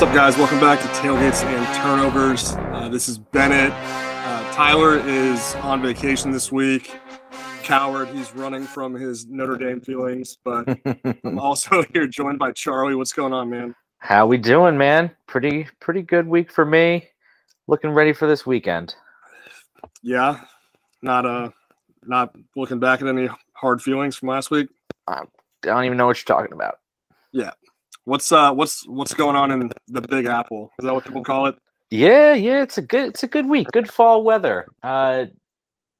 What's up, guys? Welcome back to Tailgates and Turnovers. Uh, this is Bennett. Uh, Tyler is on vacation this week. Coward, he's running from his Notre Dame feelings, but I'm also here joined by Charlie. What's going on, man? How we doing, man? Pretty pretty good week for me. Looking ready for this weekend. Yeah, not uh, not looking back at any hard feelings from last week. I don't even know what you're talking about. What's uh, what's what's going on in the Big Apple? Is that what people call it? Yeah, yeah, it's a good it's a good week. Good fall weather. Uh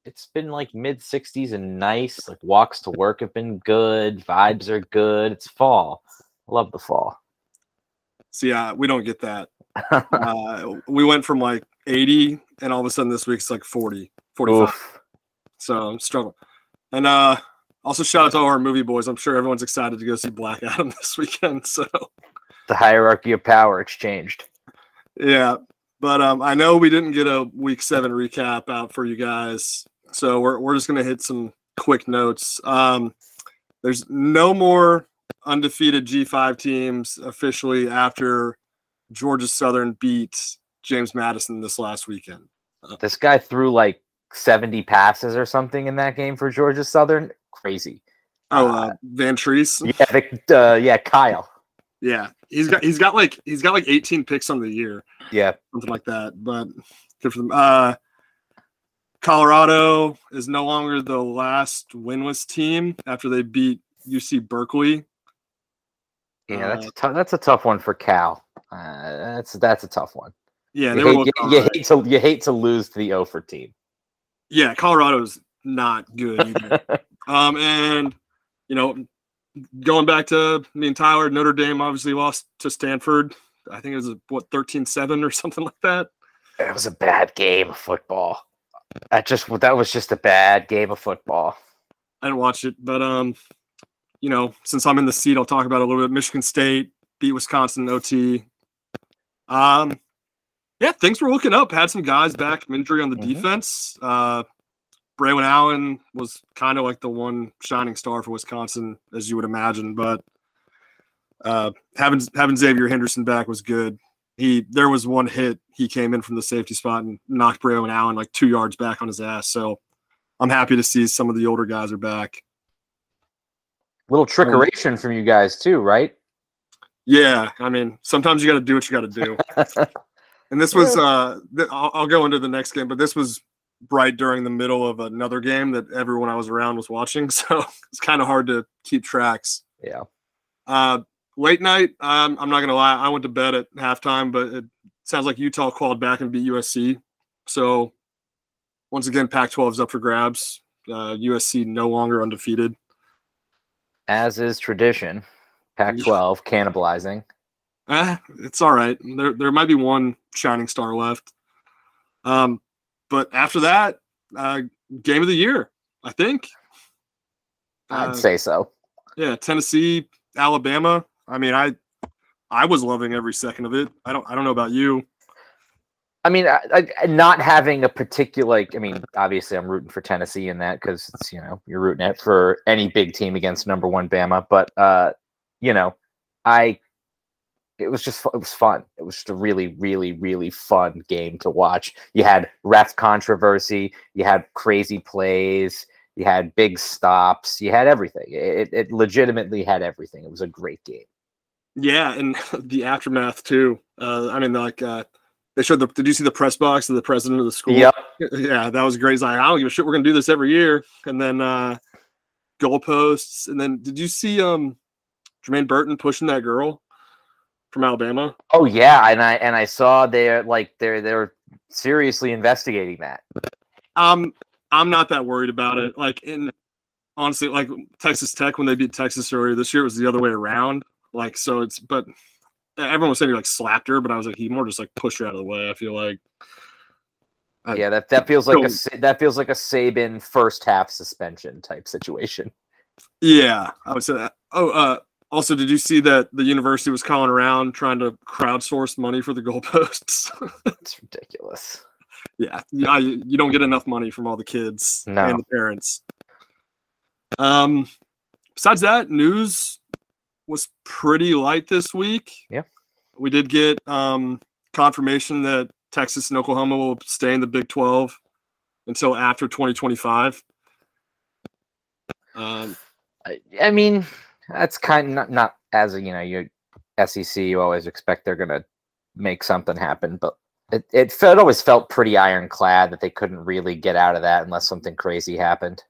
it's been like mid 60s and nice. Like walks to work have been good. Vibes are good. It's fall. Love the fall. So yeah, we don't get that. uh, we went from like 80, and all of a sudden this week's like 40, 45. Oof. So I'm struggling. And uh also shout out to all our movie boys. I'm sure everyone's excited to go see Black Adam this weekend. So The hierarchy of power exchanged. yeah. But um I know we didn't get a week seven recap out for you guys. So we're we're just gonna hit some quick notes. Um there's no more undefeated G5 teams officially after Georgia Southern beat James Madison this last weekend. This guy threw like 70 passes or something in that game for Georgia Southern. Crazy. Oh, uh, Vantrease. Yeah, the, uh, yeah, Kyle. Yeah, he's got he's got like he's got like 18 picks on the year, Yeah. something like that. But good for them. Uh, Colorado is no longer the last winless team after they beat UC Berkeley. Yeah, that's Uh, a tough, that's a tough one for Cal. Uh, that's that's a tough one. Yeah, You hate, you, you hate to you hate to lose to the Ofer team. Yeah, Colorado's not good either. um, and you know, going back to me and Tyler, Notre Dame obviously lost to Stanford. I think it was what 13-7 or something like that. It was a bad game of football. That just that was just a bad game of football. I didn't watch it, but um, you know, since I'm in the seat, I'll talk about it a little bit. Michigan State beat Wisconsin in OT. Um, yeah, things were looking up. Had some guys back from injury on the Mhm. defense. Uh, Braylon Allen was kind of like the one shining star for Wisconsin, as you would imagine. But uh, having having Xavier Henderson back was good. He there was one hit he came in from the safety spot and knocked Braylon Allen like two yards back on his ass. So I'm happy to see some of the older guys are back. Little trickeration from you guys too, right? Yeah, I mean, sometimes you got to do what you got to do. And this was, uh, th- I'll, I'll go into the next game, but this was right during the middle of another game that everyone I was around was watching, so it's kind of hard to keep tracks. Yeah. Uh, late night, um, I'm not gonna lie, I went to bed at halftime, but it sounds like Utah called back and beat USC. So once again, Pac-12 is up for grabs. Uh, USC no longer undefeated. As is tradition. Pac-12 cannibalizing. Eh, it's all right. There, there might be one shining star left. Um, but after that, uh, game of the year, I think. I'd Uh, say so. yeah, Tennessee, Alabama. I mean, I, I was loving every second of it. I don't, I don't know about you. I mean, I, I, not having a particular like. I mean, obviously, I'm rooting for Tennessee in that because it's you know you're rooting it for any big team against number one Bama. But uh, you know, I it was just it was fun. It was just a really, really, really fun game to watch. You had ref controversy. You had crazy plays. You had big stops. You had everything. It, it legitimately had everything. It was a great game. Yeah, and the aftermath too. Uh, I mean, like, uh, they showed the. Did you see the press box of the president of the school? Yep. yeah, that was great. He's like, I don't give a shit. We're gonna do this every year. And then uh goalposts. And then did you see um Jermaine Burton pushing that girl from Alabama? Oh yeah, and I and I saw they're like they're they're seriously investigating that. Um, I'm not that worried about it. Like in honestly, like Texas Tech when they beat Texas earlier this year it was the other way around. Like so it's but everyone was saying he like slapped her, but I was like he more just like pushed her out of the way. I feel like I- Yeah, that that feels like a that feels like a Saban first half suspension type situation. Yeah, I would say that. Oh, uh, also, did you see that the university was calling around trying to crowdsource money for the goalposts? It's ridiculous. yeah, yeah, you, you don't get enough money from all the kids No. and the parents. Um, besides that, news was pretty light this week. Yeah. we did get um, confirmation that Texas and Oklahoma will stay in the Big 12 until after 2025. Um, I, I mean, that's kind of not, not as a, you know, you SEC, you always expect they're going to make something happen, but it, it felt always felt pretty ironclad that they couldn't really get out of that unless something crazy happened.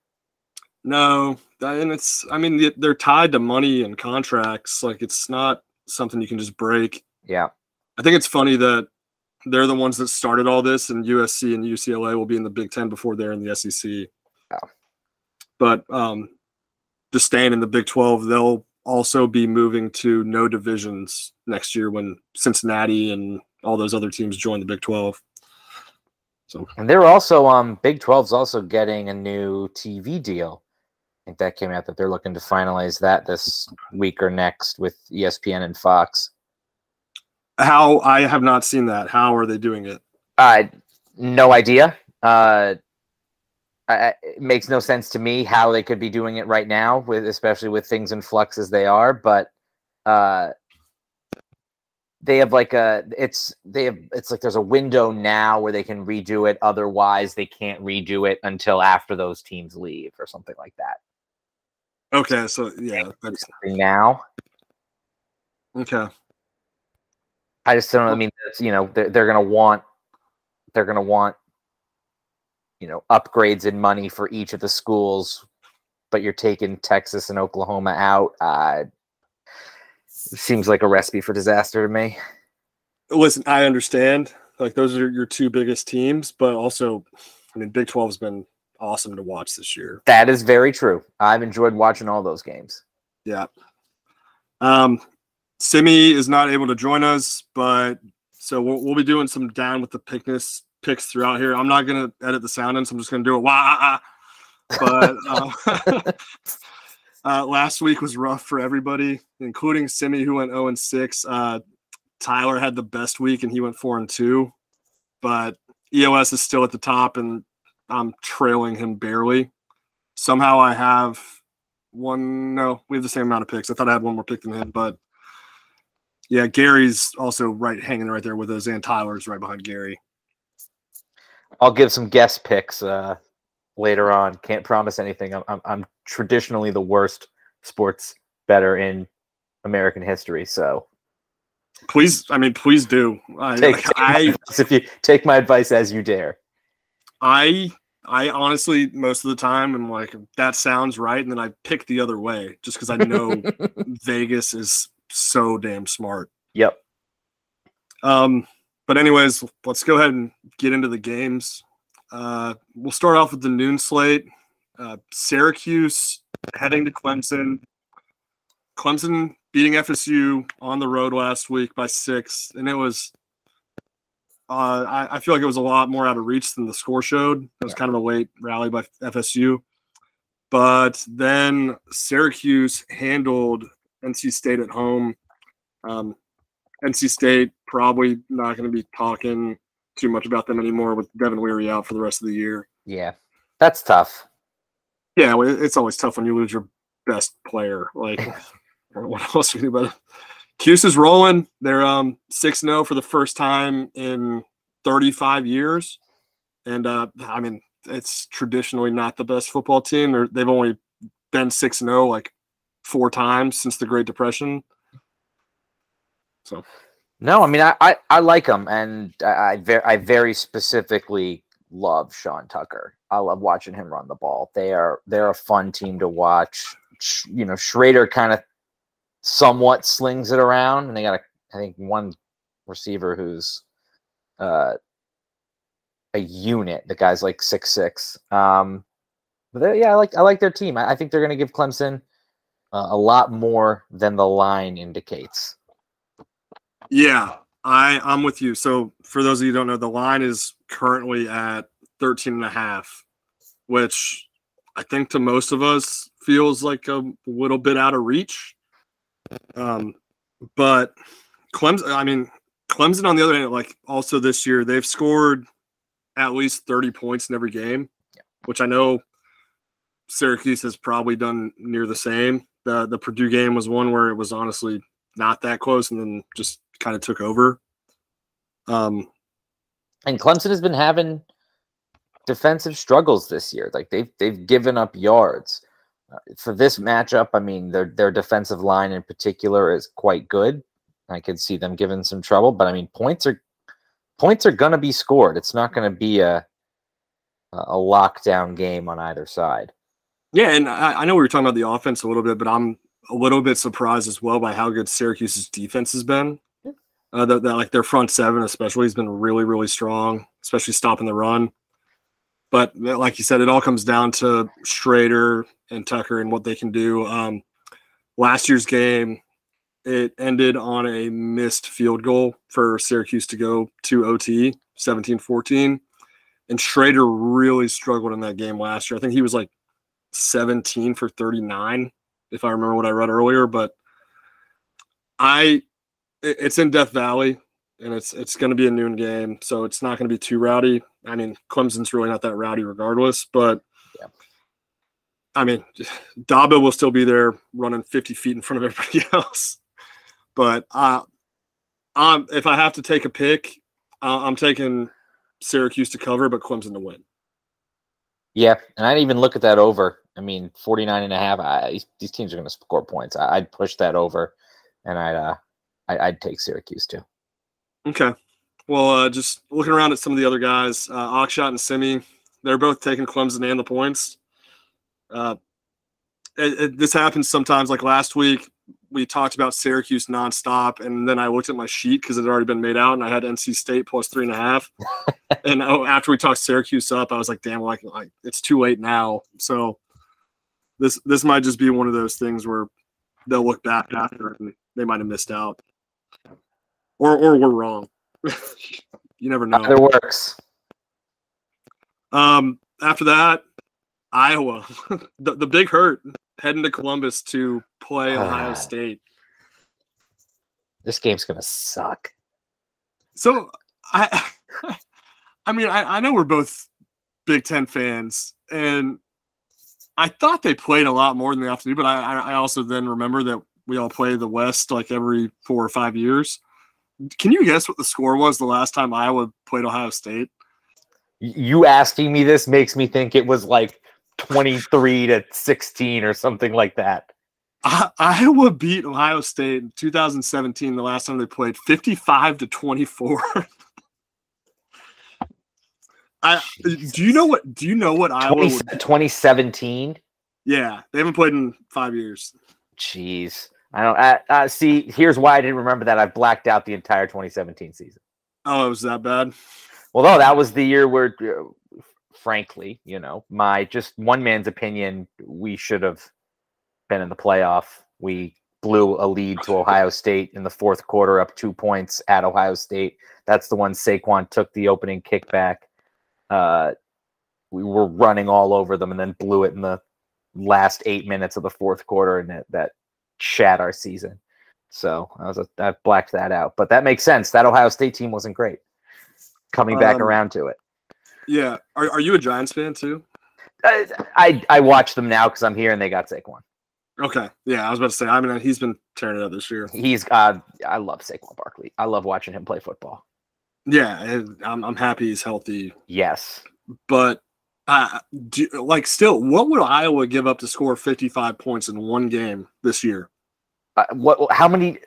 no, and it's I mean they- they're tied to money and contracts. Like it's not something you can just break. Yeah. I think it's funny that they're the ones that started all this, and USC and UCLA will be in the Big Ten before they're in the SEC. Yeah. But um, just staying in the Big Twelve, they'll also be moving to no divisions next year when Cincinnati and all those other teams join the Big Twelve. So And they're also um Big 12's also getting a new TV deal. I think that came out that they're looking to finalize that this week or next with ESPN and Fox. how I have not seen that. How are they doing it? Uh no idea. Uh I, it makes no sense to me how they could be doing it right now with especially with things in flux as they are, but uh they have like a it's they have it's like there's a window now where they can redo it. Otherwise they can't redo it until after those teams leave or something like that. Okay, so yeah, that's now. Okay. i just don't i mean you know they're, they're gonna want they're gonna want you know upgrades in money for each of the schools but you're taking texas and oklahoma out uh seems like a recipe for disaster to me Listen, I understand. Like those are your two biggest teams, but also, I mean, Big 12 has been awesome to watch this year. that is very true i've enjoyed watching all those games Yeah. Um, Simi is not able to join us, but so we'll, we'll be doing some down with the pickness picks throughout here. I'm not gonna edit the sound in, so I'm just gonna do it. Wah, but uh, uh, last week was rough for everybody, including Simi, who went 0 and 6. Uh, Tyler had the best week, and he went 4 and 2. But EOS is still at the top, and I'm trailing him barely. Somehow I have one. No, we have the same amount of picks. I thought I had one more pick than him, but yeah, Gary's also right hanging right there with us, and Tyler's right behind Gary. I'll give some guest picks uh, later on. Can't promise anything. I'm, I'm, I'm traditionally the worst sports bettor in American history. So Please, I mean, please do. I, take, like, take my I, advice if you take my advice as you dare. I, I honestly, most of the time, I'm like, that sounds right, and then I pick the other way just because I know Vegas is so damn smart. Yep. Um, but anyways, let's go ahead and get into the games. Uh, we'll start off with the noon slate. Uh, Syracuse heading to Clemson. Clemson beating FSU on the road last week by six, and it was. Uh, I, I feel like it was a lot more out of reach than the score showed. It was kind of a late rally by FSU, but then Syracuse handled NC State at home. Um, NC State probably not going to be talking too much about them anymore with Devin Leary out for the rest of the year. Yeah. That's tough. Yeah, it's always tough when you lose your best player. Like, what else you do about it? Cuse is rolling. They're um six zero for the first time in thirty five years, and uh, I mean it's traditionally not the best football team. They're, they've only been six zero like four times since the Great Depression. So No, I mean I I, I like him, and I I, ver- I very specifically love Sean Tucker. I love watching him run the ball. They are they're a fun team to watch. You know, Shrader kind of somewhat slings it around, and they got a I think one receiver who's uh, a unit. The guy's like six six. Um, but yeah, I like I like their team. I, I think they're going to give Clemson uh, a lot more than the line indicates. Yeah, I I'm with you. So for those of you don't know, the line is currently at 13 and a half, which I think to most of us feels like a little bit out of reach. Um, but Clemson, I mean, Clemson on the other hand, like also this year, they've scored at least 30 points in every game, which I know Syracuse has probably done near the same. The the Purdue game was one where it was honestly not that close and then just kind of took over. Um, and Clemson has been having defensive struggles this year. Like they've they've given up yards. Uh, for this matchup, I mean, their their defensive line in particular is quite good. I could see them giving some trouble, but I mean, points are points are going to be scored. It's not going to be a a lockdown game on either side. Yeah, and I, I, know we were talking about the offense a little bit, but I'm a little bit surprised as well by how good Syracuse's defense has been. Uh, that, that like their front seven, especially, has been really, really strong, especially stopping the run. But like you said, it all comes down to Shrader and Tucker and what they can do. Um, last year's game, it ended on a missed field goal for Syracuse to go to OT 17 14. And Shrader really struggled in that game last year. I think he was like 17 for 39, if I remember what I read earlier. But I, it's in Death Valley and it's it's going to be a noon game, so it's not going to be too rowdy. I mean, Clemson's really not that rowdy regardless, but yeah. I mean, Dabo will still be there running 50 feet in front of everybody else. But uh, um, if I have to take a pick, uh, I'm taking Syracuse to cover, but Clemson to win. Yeah, and I'd even look at that over. I mean, 49 and a half. I, these teams are going to score points. I, would push that over, and I'd uh, I, would take Syracuse too. Okay. Well, uh, just looking around at some of the other guys, uh, Oxshot and Simi, they're both taking Clemson and the points. Uh, it, it, this happens sometimes. Like last week, we talked about Syracuse nonstop, and then I looked at my sheet because it had already been made out, and I had NC State plus three and a half. and oh, after we talked Syracuse up, I was like, "Damn, like, like it's too late now." So this this might just be one of those things where they'll look back after and they might have missed out, or or we're wrong. you never know. It works. Um. After that, Iowa, the the big hurt heading to Columbus to play Ohio State. This game's gonna suck. So I, I mean, I, I know we're both Big Ten fans, and I thought they played a lot more than they have to do, but I, I also then remember that we all play the West like every four or five years. Can you guess what the score was the last time Iowa played Ohio State? You asking me this makes me think it was like 23 to 16 or something like that. Iowa beat Ohio State in 2017, the last time they played 55 to 24. I, do you know what do you know what 20, Iowa would, 2017? Yeah, they haven't played in 5 years. Jeez. I don't uh, uh, see here's why I didn't remember that. I've blacked out the entire 2017 season. Oh, it was that bad? Well, no, that was the year where uh, frankly, you know, my just one man's opinion, we should have been in the playoff. We blew a lead to Ohio State in the fourth quarter, up two points at Ohio State. That's the one Saquon took the opening kickback. Uh, we were running all over them and then blew it in the last eight minutes of the fourth quarter, and that, that shat our season. So I was a, I blacked that out, but that makes sense. That Ohio State team wasn't great. Coming back um, around to it. Yeah. Are, are you a Giants fan too? I I, I watch them now because I'm here and they got Saquon. Okay. Yeah, I was about to say. I mean, he's been tearing it up this year. He's uh, I love Saquon Barkley. I love watching him play football. Yeah, I'm I'm happy he's healthy. Yes, but uh, do, like still, what would Iowa give up to score 55 points in one game this year? Uh, what? How many?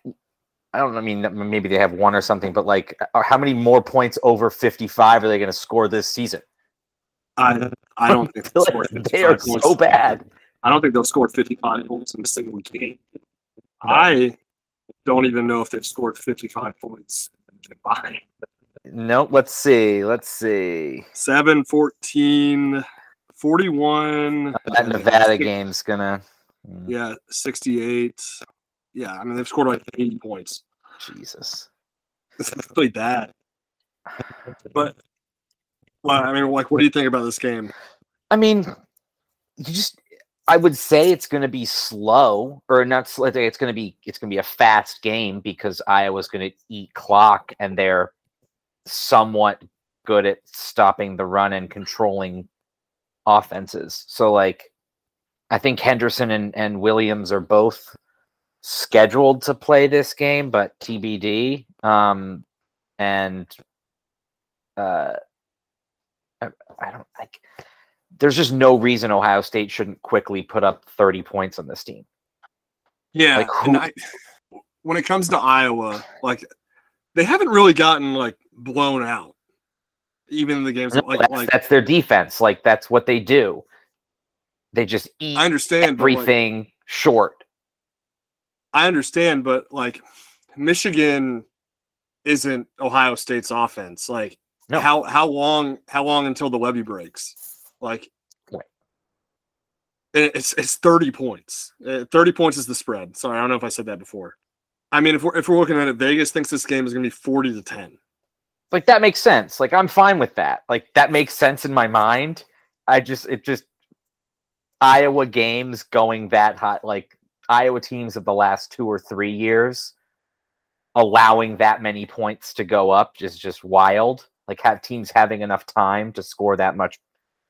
I don't know, I mean maybe they have one or something, but like uh, how many more points over 55 are they going to score this season? I I don't think they are points. so bad. I don't think they'll score 55 points in a single game. I don't even know if they've scored 55 points combined. No, let's see. Let's see. 7 14 41. That Nevada game's gonna. Hmm. Yeah, 68. Yeah, I mean they've scored like 80 points. Jesus, it's really bad. But well, I mean, like, what do you think about this game? I mean, you just I would say it's going to be slow, or not slow. It's going to be it's going to be a fast game because Iowa's going to eat clock, and they're somewhat good at stopping the run and controlling offenses. So, like, I think Henderson and, and Williams are both scheduled to play this game, but TBD. Um, and uh, I, I don't like. There's just no reason Ohio State shouldn't quickly put up 30 points on this team. Yeah, Like, and who- I, when it comes to Iowa, like they haven't really gotten like blown out, even in the games. No, like, that's, like that's their defense. Like that's what they do. They just eat I understand but, like, everything short. I understand, but like Michigan isn't Ohio State's offense. Like No. how how long how long until the levy breaks? Like it's it's 30 points. Uh, 30 points is the spread. Sorry, I don't know if I said that before. I mean, if we're if we're looking at it, Vegas thinks this game is going to be 40 to 10. Like that makes sense. Like I'm fine with that. Like that makes sense in my mind. I just it just Iowa games going that hot. like Iowa teams of the last 2 or 3 years allowing that many points to go up is just wild. Like have teams having enough time to score that much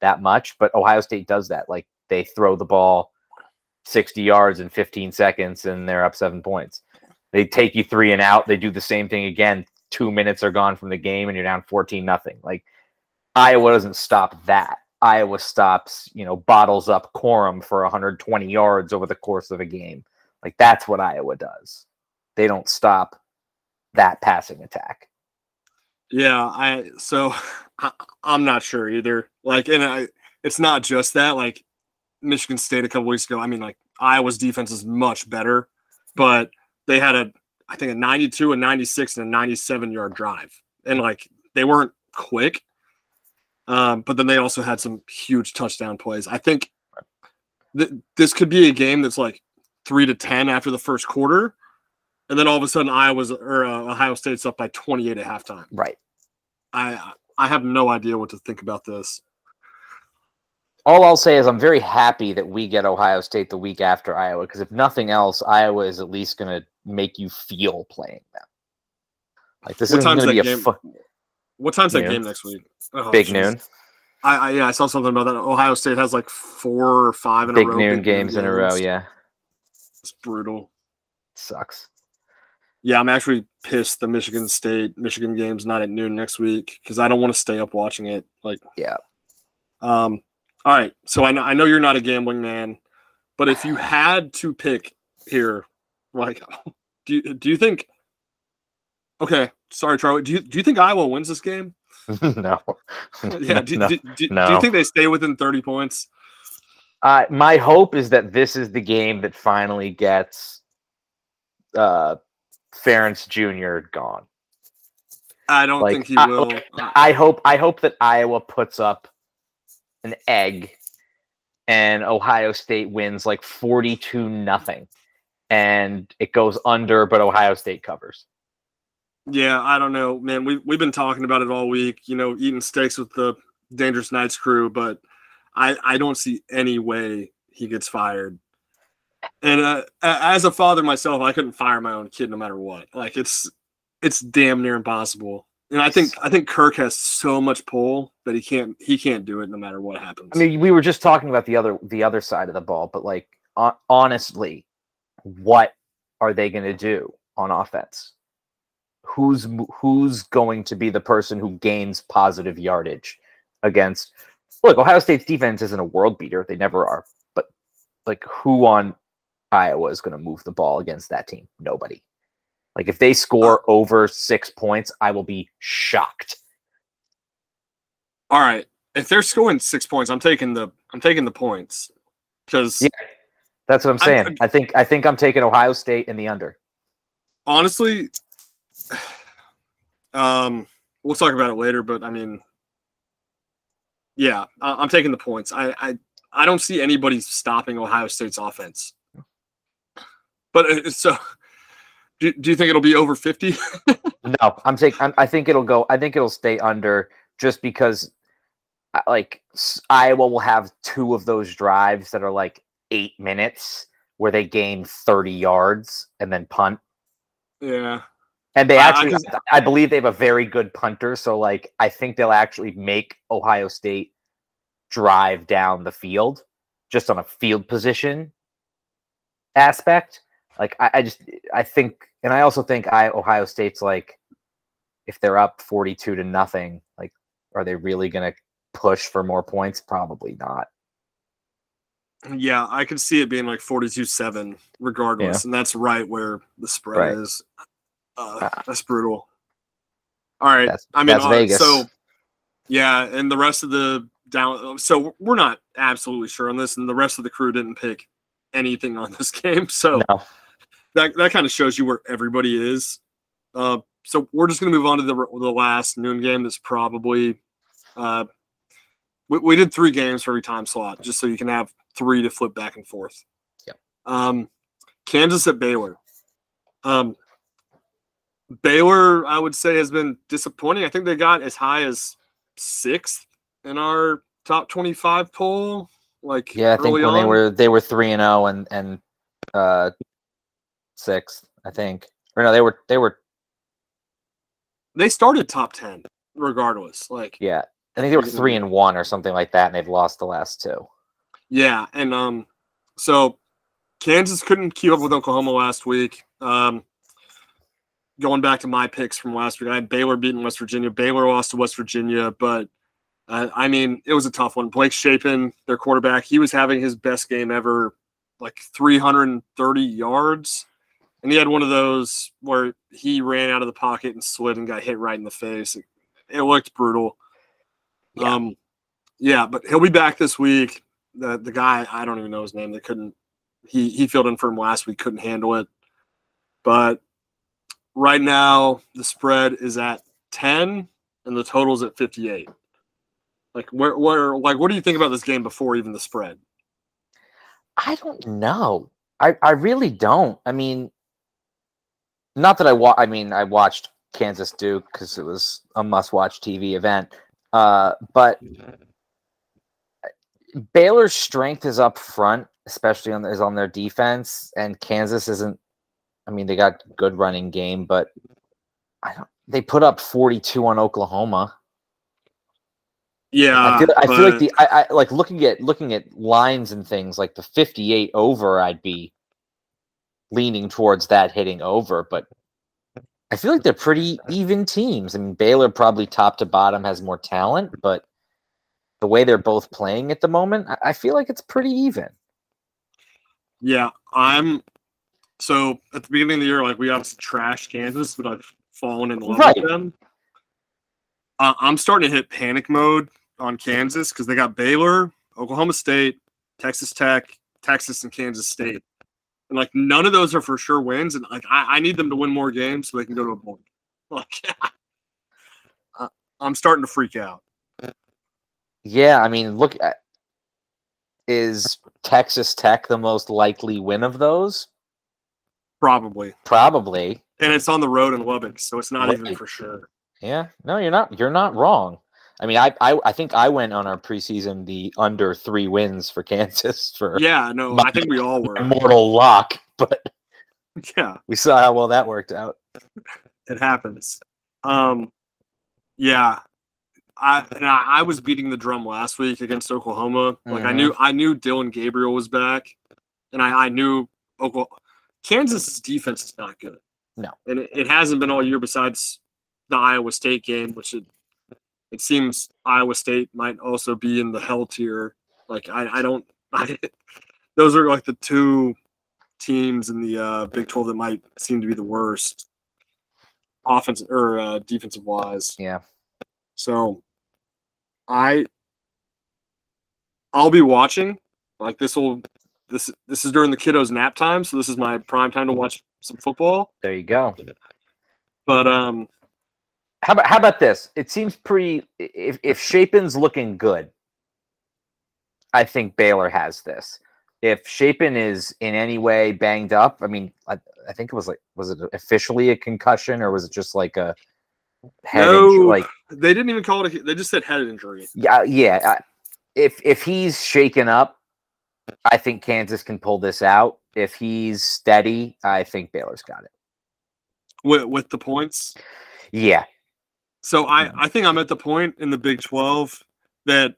that much, but Ohio State does that. Like they throw the ball 60 yards in 15 seconds and they're up 7 points. They take you 3 and out, they do the same thing again. 2 minutes are gone from the game and you're down 14 nothing. Like Iowa doesn't stop that. Iowa stops, you know, bottles up Corum for 120 yards over the course of a game. Like that's what Iowa does. They don't stop that passing attack. Yeah, I so I, I'm not sure either. Like, and I, it's not just that. Like, Michigan State a couple weeks ago. I mean, like Iowa's defense is much better, but they had a, I think a 92, a 96, and a 97 yard drive, and like they weren't quick. Um, but then they also had some huge touchdown plays. I think th- this could be a game that's like three to ten after the first quarter, and then all of a sudden Iowa's or uh, Ohio State's up by 28 at halftime. Right. I I have no idea what to think about this. All I'll say is I'm very happy that we get Ohio State the week after Iowa because if nothing else, Iowa is at least going to make you feel playing them. Like this What isn't time's going to that be a game? fu- What time's that game next week? Oh, big jeez. noon, I, I yeah, I saw something about that. Ohio State has like four or five in big a row. noon games in a row. Yeah, it's brutal. sucks. Yeah, I'm actually pissed the Michigan State Michigan game's not at noon next week because I don't want to stay up watching it. Like, Yeah. Um. All right. So I know I know you're not a gambling man, but if you had to pick here, like, do you do you think? Okay, sorry, Charlie. Do you do you think Iowa wins this game? no, Yeah. Do, no. do, do, do you think they stay within 30 points? Uh, my hope is that this is the game that finally gets uh, Ferentz Jr. gone. I don't Like, think he will. I hope I hope that Iowa puts up an egg and Ohio State wins like 42 nothing and it goes under but Ohio State covers. Yeah, I don't know, man. We we've been talking about it all week. You know, eating steaks with the Dangerous Knights crew, but I I don't see any way he gets fired. And uh, as a father myself, I couldn't fire my own kid no matter what. Like it's it's damn near impossible. And I think I think Kirk has so much pull that he can't he can't do it no matter what happens. I mean we were just talking about the other the other side of the ball but like hon- honestly what are they going to do on offense? Who's who's going to be the person who gains positive yardage against Look, Ohio State's defense isn't a world beater. They never are. But like who on Iowa is going to move the ball against that team? Nobody. Like if they score over 6 points, I will be shocked. all right, if they're scoring six points, I'm taking the I'm taking the points because Yeah. That's what I'm I- saying. I think I think I'm taking Ohio State in the under. honestly, um, we'll talk about it later. But I mean, yeah, I, I'm taking the points. I, I I don't see anybody stopping Ohio State's offense. But uh, so, do, do you think it'll be over fifty? No, I'm saying I'm, I think it'll go. I think it'll stay under just because, uh, like Iowa will have two of those drives that are like eight minutes where they gain 30 yards and then punt. yeah, And they I- I actually, can- I believe they have a very good punter. So like, I think they'll actually make Ohio State drive down the field just on a field position aspect. Like I, I just I think, and I also think I Ohio State's like, if they're up forty-two to nothing, like, are they really going to push for more points? Probably not. Yeah, I could see it being like 42-7 regardless, and that's right where the spread Right. is. Uh, that's brutal. All right, That's- I mean, uh, Vegas. so yeah, and the rest of the down. So we're not absolutely sure on this, and the rest of the crew didn't pick anything on this game. So No. That that kind of shows you where everybody is. Uh, so we're just going to move on to the the last noon game. That's probably uh, we, we did three games for every time slot, just so you can have three to flip back and forth. Yeah. Um, Kansas at Baylor. Um, Baylor, I would say, has been disappointing. I think they got as high as sixth in our top twenty-five poll. Like Yeah, I think when they were they were three and zero and and uh sixth, I think. Or no, they were they were they started top ten regardless. Like yeah. I think they were three and one or something like that, and they've lost the last two. Yeah, and um, so Kansas couldn't keep up with Oklahoma last week. Um, going back to my picks from last week, I had Baylor beating West Virginia. Baylor lost to West Virginia, but uh, I mean, it was a tough one. Blake Shapen, their quarterback, he was having his best game ever, like 330 yards. And he had one of those where he ran out of the pocket and slid and got hit right in the face. It, it looked brutal. Yeah. Um, yeah, but he'll be back this week. The the guy, I don't even know his name. They couldn't. He he filled in for him last week. Couldn't handle it. But right now the spread is at ten and the total's at fifty eight. Like where where like what do you think about this game before even the spread? I don't know. I, I really don't. I mean, not that I wa- I mean, I watched Kansas Duke because it was a must-watch TV event. Uh, but Baylor's strength is up front, especially on is on their defense, and Kansas isn't. I mean, they got good running game, but I don't. They put up forty-two on Oklahoma. Yeah, I feel, I feel like the I, I like looking at looking at lines and things like the 58 over I'd be leaning towards that hitting over but I feel like they're pretty even teams. I mean Baylor probably top to bottom has more talent but the way they're both playing at the moment I, I feel like it's pretty even. Yeah, I'm. So at the beginning of the year, like we obviously trashed Kansas, but I've fallen in love Right. with them. Uh, I'm starting to hit panic mode on Kansas because they got Baylor, Oklahoma State, Texas Tech, Texas, and Kansas State, and like none of those are for sure wins. And like I, I need them to win more games so they can go to a bowl. Like I- I'm starting to freak out. Yeah, I mean look at is Texas Tech the most likely win of those? Probably, Probably. and it's on the road in Lubbock, so it's not even for sure. Yeah, no, you're not. You're not wrong. I mean, I, I, I think I went on our preseason the under three wins for Kansas for Yeah, no, I think we all were. mortal lock, but Yeah. we saw how well that worked out. it happens. Um, yeah, I and I, I was beating the drum last week against Oklahoma. Like I Mhm. knew I knew Dillon Gabriel was back, and I, I knew Oklahoma, Kansas's defense is not good. No. and it, it hasn't been all year. Besides the Iowa State game, which it it seems Iowa State might also be in the hell tier. Like I, I don't. I, those are like the two teams in the uh, Big Twelve that might seem to be the worst offensive or uh, defensive wise. Yeah. So I I'll be watching. Like this will this this is during the kiddos nap time, so this is my prime time to watch some football. There you go. But um How about how about this? It seems pretty. If if Shapen's looking good, I think Baylor has this. If Shapen is in any way banged up, I mean, I, I think it was like, was it officially a concussion or was it just like a head injury? No. Like, they didn't even call it a, they just said head injury. yeah, uh, yeah. Uh, if if he's shaken up, I think Kansas can pull this out. If he's steady, I think Baylor's got it. With with the points. Yeah, So I, I think I'm at the point in the Big 12 that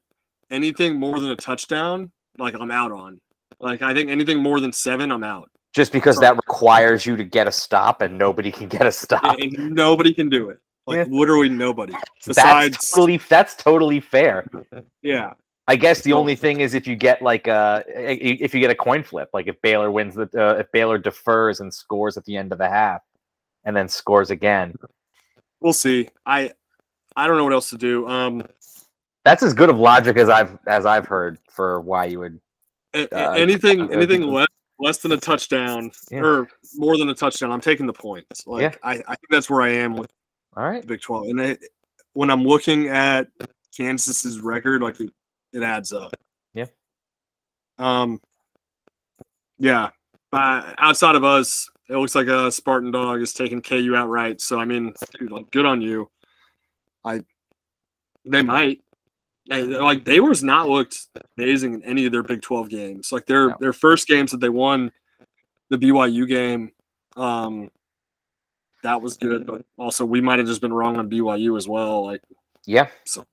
anything more than a touchdown, like I'm out on. Like I think anything more than seven, I'm out. Just because Sorry. that requires you to get a stop and nobody can get a stop. Nobody can do it. Like Yeah. literally nobody. That's totally that's totally fair. yeah, I guess the only thing is if you get like a if you get a coin flip, like if Baylor wins the uh, if Baylor defers and scores at the end of the half, and then scores again. We'll see. I I don't know what else to do. Um, That's as good of logic as I've as I've heard for why you would. Uh, anything uh, anything less less than a touchdown Yeah. or more than a touchdown, I'm taking the points. Like Yeah. I, I think that's where I am with All right. Big Twelve. And it, when I'm looking at Kansas's record, like it, it adds up. Yeah. Um. Yeah. Uh, outside of us, it looks like a Spartan dog is taking KU outright. So I mean, dude, like, good on you. I. They might. Like Baylor's not looked amazing in any of their Big Twelve games. Like their No. their first games that they won, the BYU game, um, that was good. But also, we might have just been wrong on BYU as well. Like Yeah. So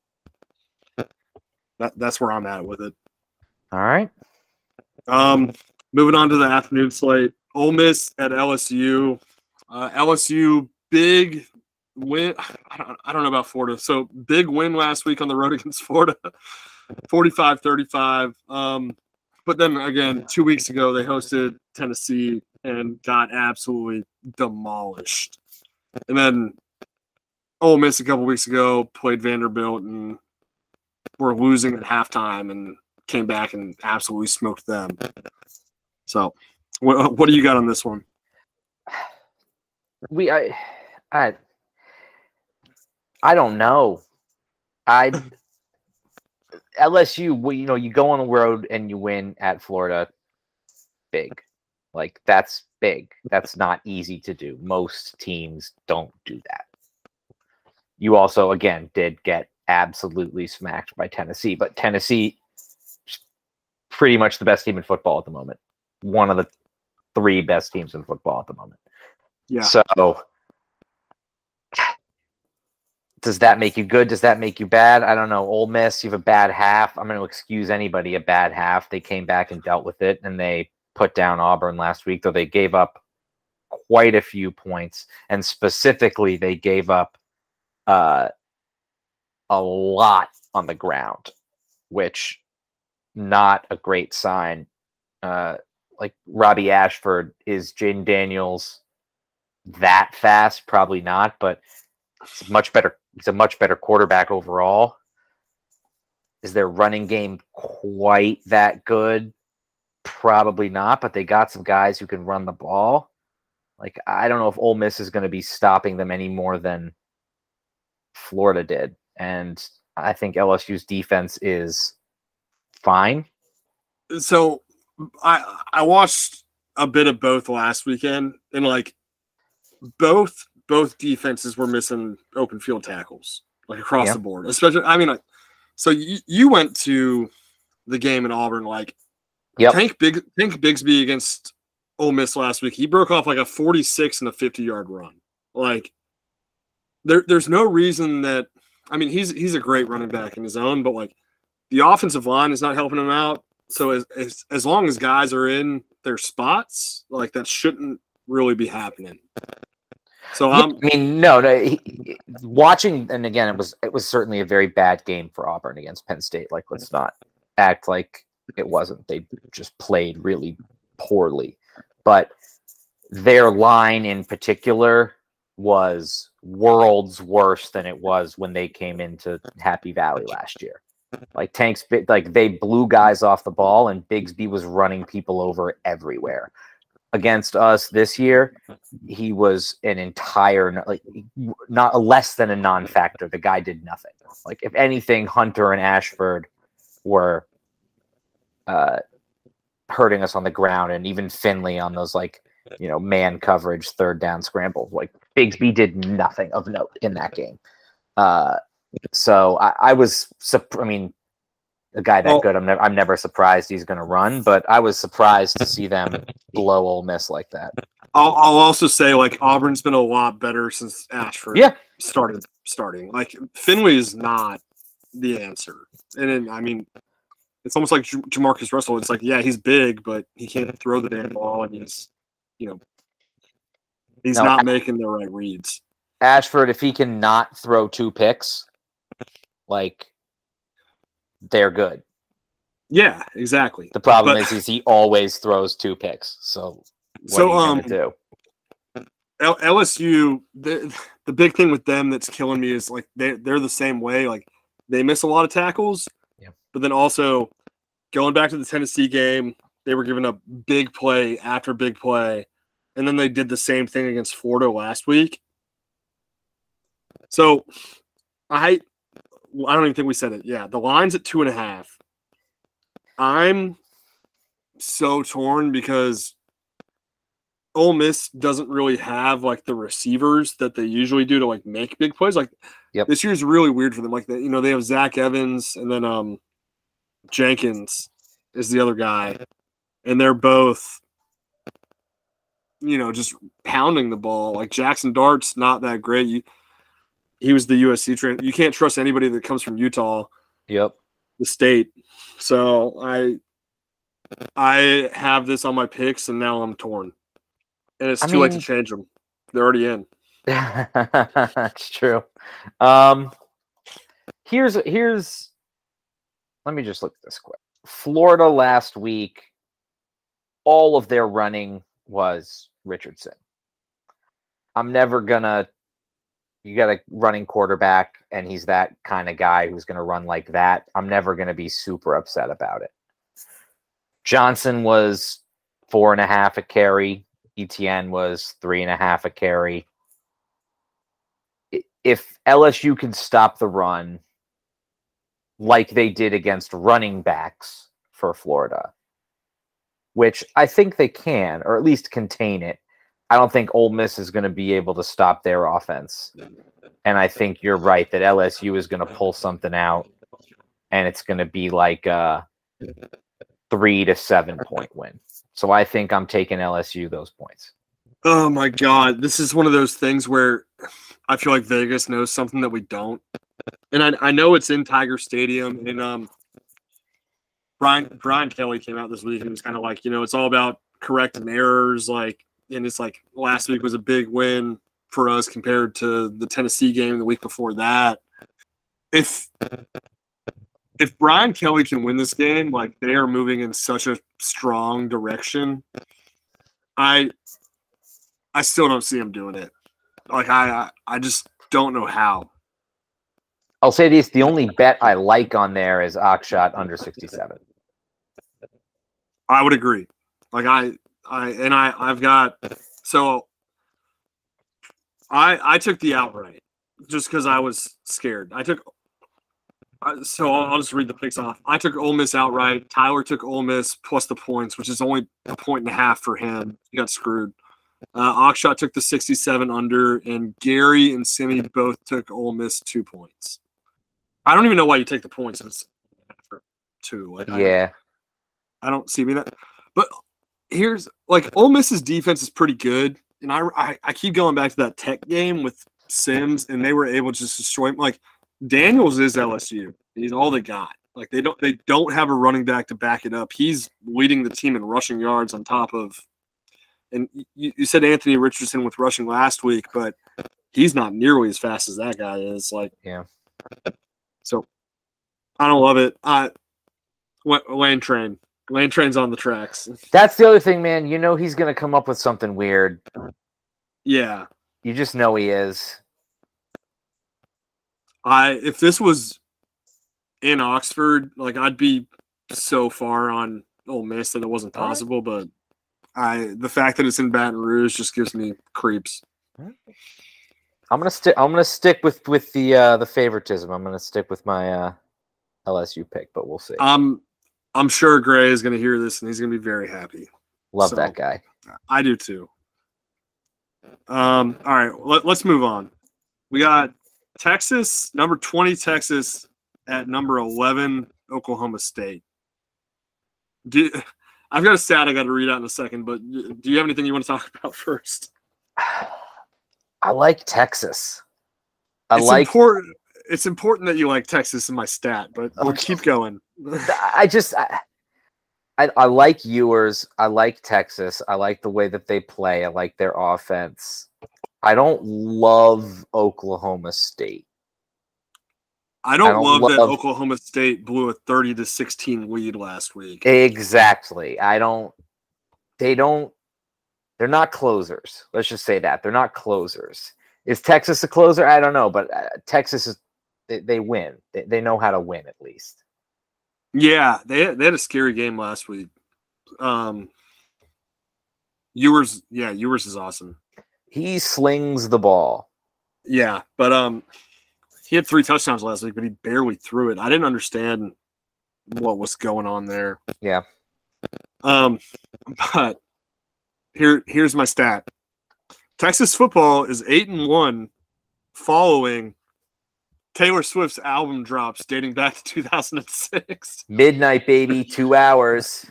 that, that's where I'm at with it. All right. Um, moving on to the afternoon slate. Ole Miss at LSU. Uh, LSU big win. I don't, I don't know about Florida. So big win last week on the road against Florida, 45-35. Um, but then again, two weeks ago they hosted Tennessee and got absolutely demolished. And then Ole Miss a couple weeks ago played Vanderbilt and were losing at halftime and came back and absolutely smoked them. So, what uh, what do you got on this one? We I I I don't know. I LSU, you know, you go on the road and you win at Florida, big. Like that's big. That's not easy to do. Most teams don't do that. You also, again, did get absolutely smacked by Tennessee, but Tennessee, pretty much the best team in football at the moment. One of the three best teams in football at the moment. Yeah, So does that make you good? Does that make you bad? I don't know. Ole Miss, you have a bad half. I'm going to excuse anybody a bad half. They came back and dealt with it, and they put down Auburn last week, though they gave up quite a few points, and specifically they gave up uh, a lot on the ground, which not a great sign. Uh, like Robby Ashford is Jayden Daniels that fast? Probably not, but it's much better. He's a much better quarterback overall. Is their running game quite that good? Probably not, but they got some guys who can run the ball. Like I don't know if Ole Miss is going to be stopping them any more than Florida did, and I think LSU's defense is fine. so I I watched a bit of both last weekend, and like both both defenses were missing open field tackles like across the board. Especially, I mean, like, so you you went to the game in Auburn, like Yep. Tank Big Tank Bigsby against Ole Miss last week. He broke off like a 46 and a 50 yard run. Like there there's no reason that I mean he's he's a great running back in his own, but like the offensive line is not helping him out. So as as, as long as guys are in their spots, like that shouldn't really be happening. So Yeah, I'm I mean, no, no. He- watching, and again, it was it was certainly a very bad game for Auburn against Penn State. Like, let's not act like it wasn't. They just played really poorly, but their line in particular was worlds worse than it was when they came into Happy Valley last year. Like Tanks, like they blew guys off the ball, and Bigsby was running people over everywhere. Against us this year, he was an entire like not less than a non-factor. The guy did nothing. Like if anything, Hunter and Ashford were uh, hurting us on the ground, and even Finley on those like you know man coverage third down scrambles. Like Bigsby did nothing of note in that game. Uh, so I, I was, I mean, a guy that Well- good, I'm never, I'm never surprised he's going to run, but I was surprised to see them blow Ole Miss like that. I'll, I'll also say like Auburn's been a lot better since Ashford Yeah. started starting. Like Finley is not the answer, and then, I mean, it's almost like Jamarcus Russell. It's like yeah, he's big, but he can't throw the damn ball, and he's you know, he's No, not making the right reads. Ashford, if he can not throw two picks, like they're good. Yeah, exactly. The problem But- is, is he always throws two picks. So what So, um, do? L- LSU, the the big thing with them that's killing me is like they they're the same way. Like they miss a lot of tackles, Yeah. but then also going back to the Tennessee game, they were giving up big play after big play, and then they did the same thing against Florida last week. So, I I don't even think we said it. Yeah, the line's at two and a half. I'm so torn because Ole Miss doesn't really have like the receivers that they usually do to like make big plays. Like Yep. this year's really weird for them. Like they, you know, they have Zach Evans and then um Jenkins is the other guy, and they're both you know just pounding the ball. Like Jaxson Dart's not that great. You, he was the USC train. You can't trust anybody that comes from Utah Yep. the state. So I I have this on my picks and now I'm torn. And it's I too late to change them. They're already in. That's true. Um, here's here's. Let me just look at this quick. Florida last week, all of their running was Richardson. I'm never gonna. You got a running quarterback, and he's that kind of guy who's gonna run like that. I'm never gonna be super upset about it. Johnson was four and a half a carry. Etienne was three and a half a carry if LSU can stop the run like they did against running backs for Florida, which I think they can, or at least contain it, I don't think Ole Miss is going to be able to stop their offense. And I think you're right that LSU is going to pull something out, and it's going to be like a three to seven point win. So I think I'm taking LSU those points. Oh my god. This is one of those things where I feel like Vegas knows something that we don't. And I, I know it's in Tiger Stadium and um Brian Brian Kelly came out this week and was kind of like, you know, it's all about correcting errors, like and it's like last week was a big win for us compared to the Tennessee game the week before that. If if Brian Kelly can win this game, like they are moving in such a strong direction. I I still don't see him doing it. Like I I, I just don't know how. I'll say this: the only bet I like on there is Akshay under sixty-seven. I would agree. Like I I and I I've got so I I took the outright just because I was scared. I took so I'll, I'll just read the picks off. I took Ole Miss outright. Tyler took Ole Miss plus the points, which is only a point and a half for him. He got screwed. Uh, Akshay took the 67 under, and Gary and Simi both took Ole Miss two points. I don't even know why you take the points. It's two. Like, I- Yeah, I don't see me that. But here's like Ole Miss's defense is pretty good, and I, I I keep going back to that Tech game with Sims, and they were able to just destroy him. Like Daniels is LSU. He's all they got. Like they don't they don't have a running back to back it up. He's leading the team in rushing yards on top of. And you, you said Anthony Richardson with rushing last week, but he's not nearly as fast as that guy is. Like Yeah. So I don't love it. I Wa- Lane Train. Lane Train's on the tracks. that's the other thing, man. You know he's gonna come up with something weird. Yeah. You just know he is. I if this was in Oxford, like I'd be so far on Ole Miss that it wasn't possible, but I the fact that it's in Baton Rouge just gives me creeps. I'm gonna stick. I'm gonna stick with with the uh the favoritism. I'm gonna stick with my uh LSU pick, but we'll see. I'm I'm sure Gray is gonna hear this and he's gonna be very happy. Love so- that guy. I do too. Um, all right, let, let's move on. We got Texas, number 20 Texas at number 11 Oklahoma State. Do I've got a stat I got to read out in a second, but do you have anything you want to talk about first? I like Texas. I it's like. important. It's important that you like Texas in my stat, but we'll keep going. I just. I, I, I like Ewers. I like Texas. I like the way that they play. I like their offense. I don't love Oklahoma State. I don't, don't love, that Oklahoma State blew a 30 to 16 lead last week. Exactly. I don't. They don't. They're not closers. Let's just say that they're not closers. Is Texas a closer? I don't know, but uh, Texas is. They, they win. They, they know how to win at least. Yeah, they they had a scary game last week. Um, Ewers, yeah, Ewers is awesome. He slings the ball. Yeah, but um, he had three touchdowns last week, but he barely threw it. I didn't understand what was going on there. Yeah. Um, but here here's my stat. Texas football is eight and one, following Taylor Swift's album drops dating back to 2006. Midnight baby, two hours.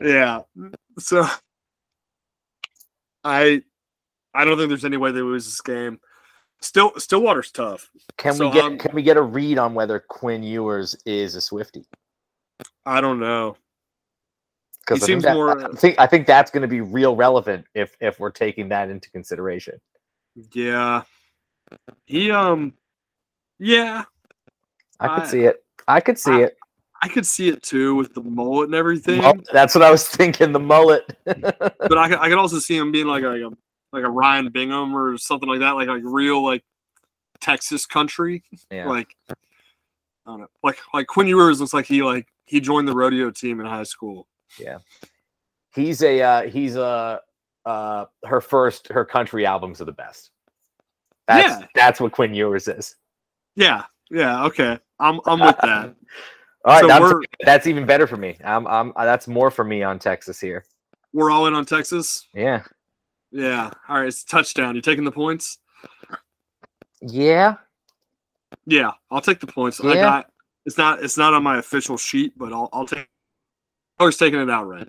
Yeah. So I I don't think there's any way they lose this game. Still Stillwater's tough. Can So, we get um, can we get a read on whether Quinn Ewers is a Swiftie? I don't know. Because He I, think seems that- more- I think I think that's going to be real relevant if if we're taking that into consideration. Yeah. He um yeah, I could I- see it. I could see I- it. I could see it too with the mullet and everything. Mul- that's what I was thinking. The mullet. But I could, I could also see him being like a, like a like a Ryan Bingham or something like that, like like real like Texas country. yeah. Like I don't know. Like like Quinn Ewers looks like he like he joined the rodeo team in high school. Yeah. He's a uh, he's a uh, her first her country albums are the best. That's Yeah. that's what Quinn Ewers is. Yeah. Yeah, okay. I'm I'm with that. All right, So that's, that's even better for me. I'm, I'm uh, that's more for me on Texas here. We're all in on Texas. Yeah, Yeah. All right, it's a touchdown. You taking the points? yeah. Yeah, I'll take the points. I Yeah. got it's not it's not on my official sheet, but I'll I'll take Color's taking it outright.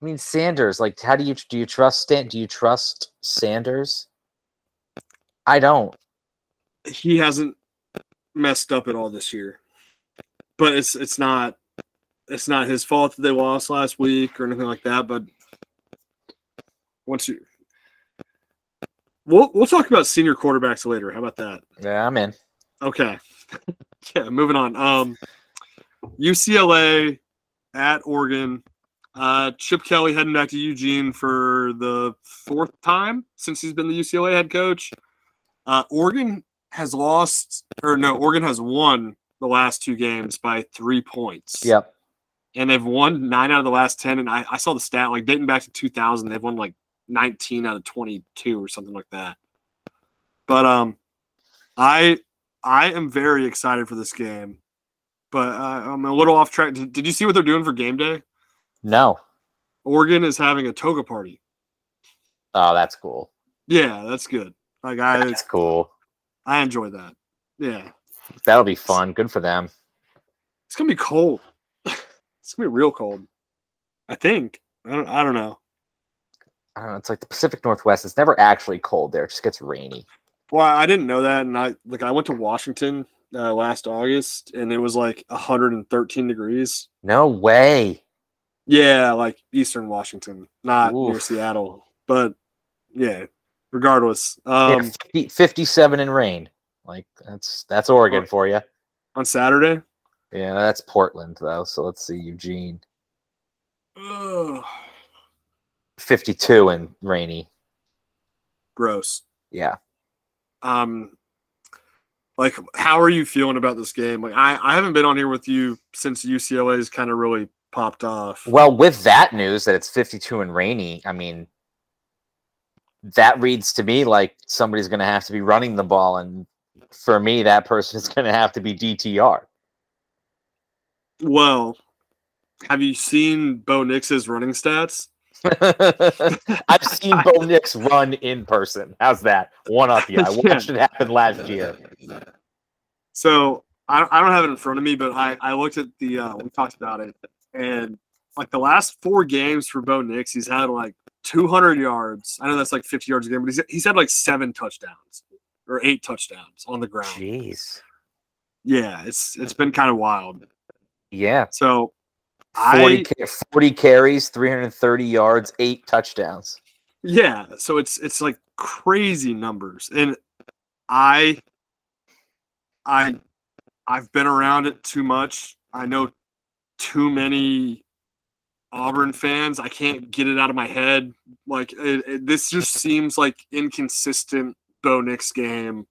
I mean Sanders. Like, how do you do you trust Stan? Do you trust Sanders? I don't. He hasn't messed up at all this year. But it's it's not it's not his fault that they lost last week or anything like that. But once you we'll we'll talk about senior quarterbacks later. How about that? Yeah, I'm in. Okay. yeah, moving on. Um UCLA at Oregon. Uh Chip Kelly heading back to Eugene for the fourth time since he's been the UCLA head coach. Uh Oregon has lost or no, Oregon has won the last two games by three points. Yep. And they've won nine out of the last ten. And I, I saw the stat like dating back to 2000, they've won like 19 out of 22 or something like that. But um, I I am very excited for this game. But uh, I'm a little off track. Did, did you see what they're doing for game day? No. Oregon is having a toga party. Oh, that's cool. Yeah, that's good. Like I That's cool. I enjoy that. Yeah, That'll be fun. Good for them. it's gonna be cold. it's gonna be real cold. I think. I don't. I don't know. I don't know. It's like the Pacific Northwest. It's never actually cold there. It just gets rainy. Well, I didn't know that, and I like I went to Washington uh, last August, and it was like 113 degrees. No way. Yeah, like Eastern Washington, not near Seattle, but yeah. Regardless, Yeah, um, 50 57 in rain. Like that's that's Oregon for you. on Saturday. Yeah, that's Portland though. So let's see, Eugene, Ugh, fifty-two and rainy. gross. Yeah, Um, like, how are you feeling about this game? Like, I I haven't been on here with you since UCLA's kind of really popped off. Well, with that news that it's 52 and rainy, I mean, that reads to me like somebody's going to have to be running the ball. And for me, that person is going to have to be DTR. Well, have you seen Bo Nix's running stats? I've seen Bo Nix run in person. How's that? One up you. I Yeah. watched it happen last year. So I don't, I don't have it in front of me, but I, I looked at the uh, we talked about it, and like the last four games for Bo Nix, he's had like 200 yards. I know that's like 50 yards a game, but he's he's had like seven touchdowns or eight touchdowns on the ground. Jeez. Yeah, it's it's been kind of wild. Yeah. So 40, I 40 carries, 330 yards, eight touchdowns. yeah, so it's it's like crazy numbers, and I I I've been around it too much. I know too many Auburn fans. I can't get it out of my head. Like it, it- this just seems like inconsistent Bo Nix game,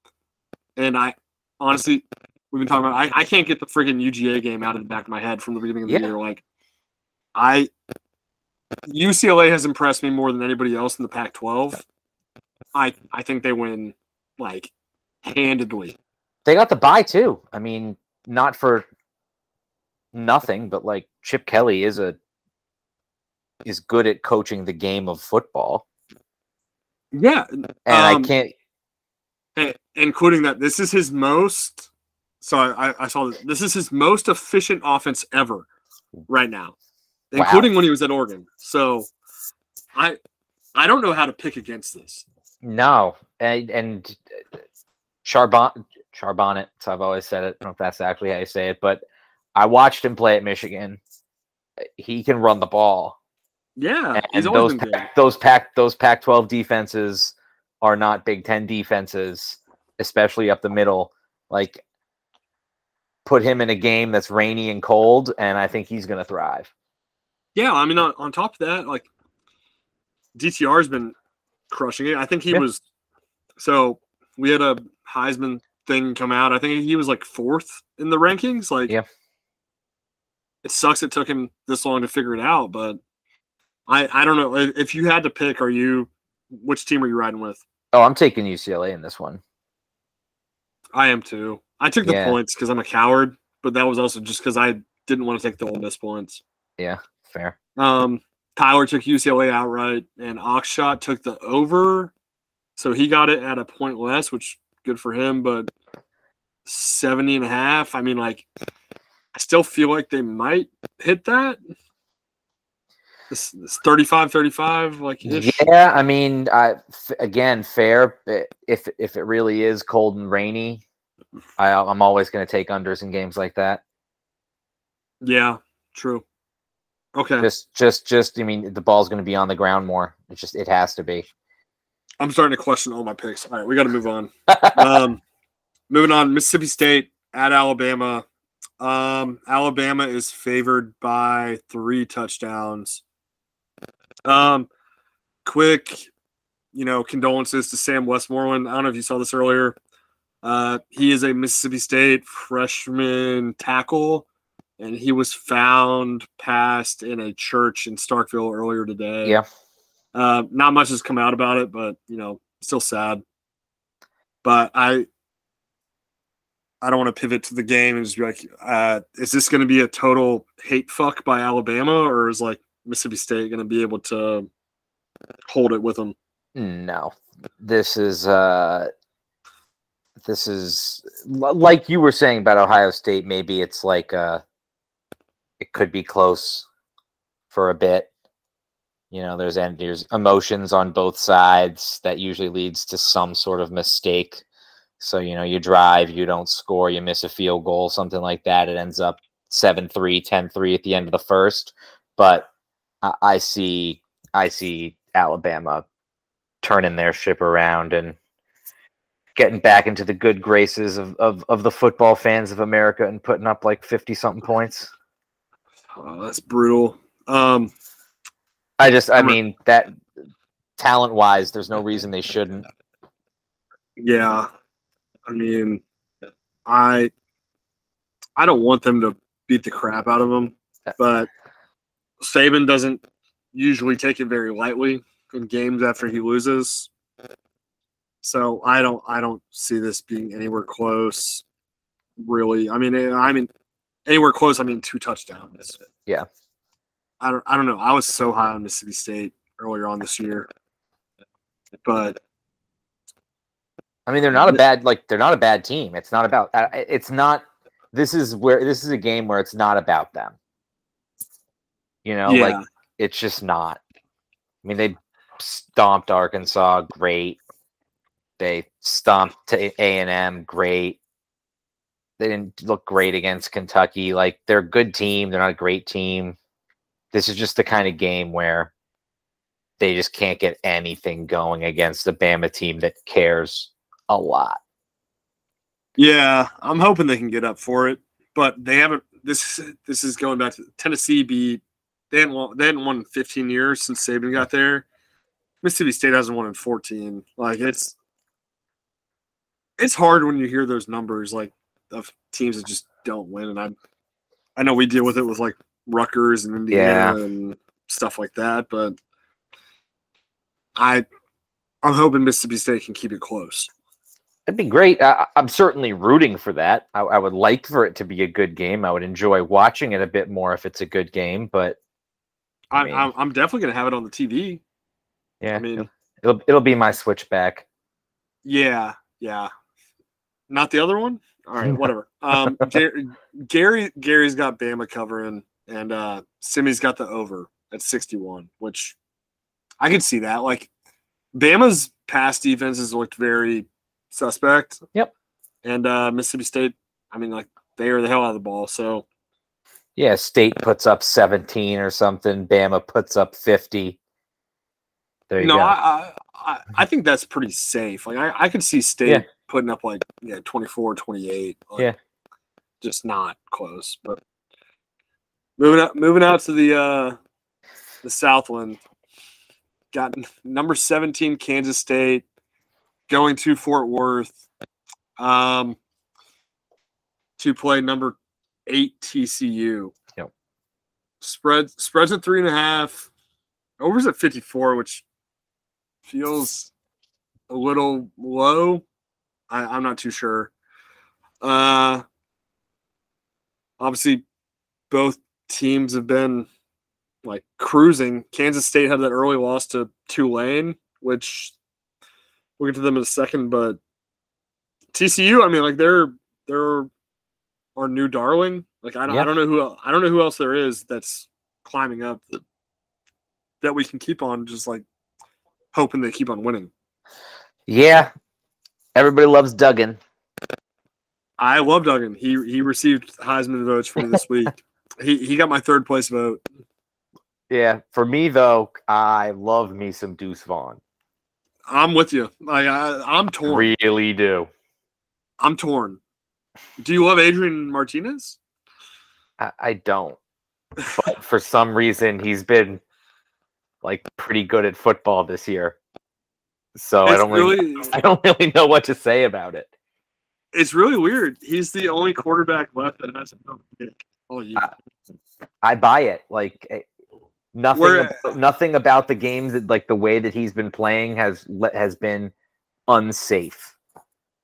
and I honestly we've been talking about. I, I can't get the friggin' UGA game out of the back of my head from the beginning of the Yeah. year. Like I UCLA has impressed me more than anybody else in the Pac-12. I I think they win like handedly. They got the bye too. I mean, not for nothing, but like Chip Kelly is a is good at coaching the game of football. Yeah, And Um, I can't including that this is his most. So I, I saw this. This is his most efficient offense ever, right now, Wow. including when he was at Oregon. So, I I don't know how to pick against this. no. And and Charbon Charbonnet, so I've always said it. I don't know if that's actually how you say it, but I watched him play at Michigan. He can run the ball. Yeah, and those pack, those pack those Pac twelve defenses are not Big Ten defenses, especially up the middle. Like, put him in a game that's rainy and cold, and I think he's going to thrive. Yeah, I mean, on, on top of that, like DTR's been crushing it. I think he Yeah. was. So we had a Heisman thing come out. I think he was like fourth in the rankings. Like, Yeah. it sucks it took him this long to figure it out, but I I don't know if you had to pick. Are you which team are you riding with? Oh, I'm taking UCLA in this one. I am too. I took the Yeah. points because I'm a coward, but that was also just because I didn't want to take the Ole Miss points. Yeah, fair. Um, Tyler took UCLA outright, and Akshay took the over, so he got it at a point less, which good for him. But 70 and a half. I mean, like, I still feel like they might hit that. This, this 35 35, like. Yeah, I mean, I f- again, fair. If if it really is cold and rainy, I, I'm always going to take unders in games like that. yeah, true. Okay, Just just just, I mean, the ball's going to be on the ground more. It just it has to be. I'm starting to question all my picks. All right, we got to move on. um, moving on, Mississippi State at Alabama. Um, Alabama is favored by three touchdowns. Um, quick, you know, condolences to Sam Westmoreland. I don't know if you saw this earlier. Uh, he is a Mississippi State freshman tackle, and he was found passed in a church in Starkville earlier today. Yeah. Uh, not much has come out about it, but you know, still sad. But I, I don't want to pivot to the game and just be like, uh, is this going to be a total hate fuck by Alabama, or is like Mississippi State going to be able to hold it with them? No, this is uh, this is like you were saying about Ohio State. Maybe it's like uh, it could be close for a bit. You know, there's and there's emotions on both sides that usually leads to some sort of mistake. So you know, you drive, you don't score, you miss a field goal, something like that. It ends up 7-3, 10-3 at the end of the first. But I, I see, I see Alabama turning their ship around and getting back into the good graces of, of, of the football fans of America and putting up like 50 something points. Oh, that's brutal. Um, I just, I mean, that talent wise, there's no reason they shouldn't. yeah, I mean, I, I don't want them to beat the crap out of them, but Saban doesn't usually take it very lightly in games after he loses. So I don't I don't see this being anywhere close. Really, I mean, eh, I mean, anywhere close. I mean, two touchdowns. Yeah. I don't I don't know. I was so high on Mississippi State earlier on this year, but I mean, they're not a bad, like, they're not a bad team. It's not about, uh, it's not, this is where, this is a game where it's not about them. You know, yeah, like, it's just not. I mean, they stomped Arkansas, great. They stomped to A and M, great. They didn't look great against Kentucky. Like they're a good team. They're not a great team. this is just the kind of game where they just can't get anything going against the Bama team that cares a lot. Yeah, I'm hoping they can get up for it, but they haven't. This this is going back to Tennessee beat. They hadn't won, they hadn't won in 15 years since Saban got there. Mississippi State hasn't won in 14. Like it's it's hard when you hear those numbers like of teams that just don't win. And I I know we deal with it with like Rutgers and Indiana Yeah. and stuff like that, but I I'm hoping Mississippi State can keep it close. That'd be great. I, I'm certainly rooting for that. I, I would like for it to be a good game. I would enjoy watching it a bit more if it's a good game. But I mean- I'm, I'm definitely gonna have it on the TV. yeah, I mean, it'll it'll be my switchback. yeah, yeah. Not the other one. All right, whatever. Um, Gary, Gary Gary's got Bama covering, and uh, Simi's got the over at 61, which I could see that. Like Bama's past defenses looked very suspect. Yep. And uh, Mississippi State, I mean, like they are the hell out of the ball. So Yeah, State puts up 17 or something. Bama puts up 50. There you no, go. I, I I I think that's pretty safe. Like I, I could see State Yeah. putting up like yeah 24, 28. Like, Yeah. just not close. But moving up, moving out to the uh the Southland, got number seventeen Kansas State going to Fort Worth, um, to play number eight TCU. Yep. Spread spreads at three and a half. Overs at fifty four, which feels a little low. I, I'm not too sure. Uh, obviously, both teams have been like cruising. Kansas State had that early loss to Tulane, which we'll get to them in a second. But TCU, I mean, like they're they're our new darling. Like I don't Yeah. I don't know who I don't know who else there is that's climbing up that, that we can keep on just like hoping they keep on winning. yeah. Everybody loves Duggan. I love Duggan. He he received Heisman votes for me this week. he he got my third place vote. Yeah. For me, though, I love me some Deuce Vaughn. I'm with you. Like I, I'm torn. Really do. I'm torn. Do you love Adrian Martinez? I, I don't. But for some reason, he's been like pretty good at football this year. So I don't really, really I don't really know what to say about it. it's really weird. He's the only quarterback left that hasn't pick all year. Uh, I buy it. Like eh, nothing, We're- nothing about the games that like the way that he's been playing has has been unsafe.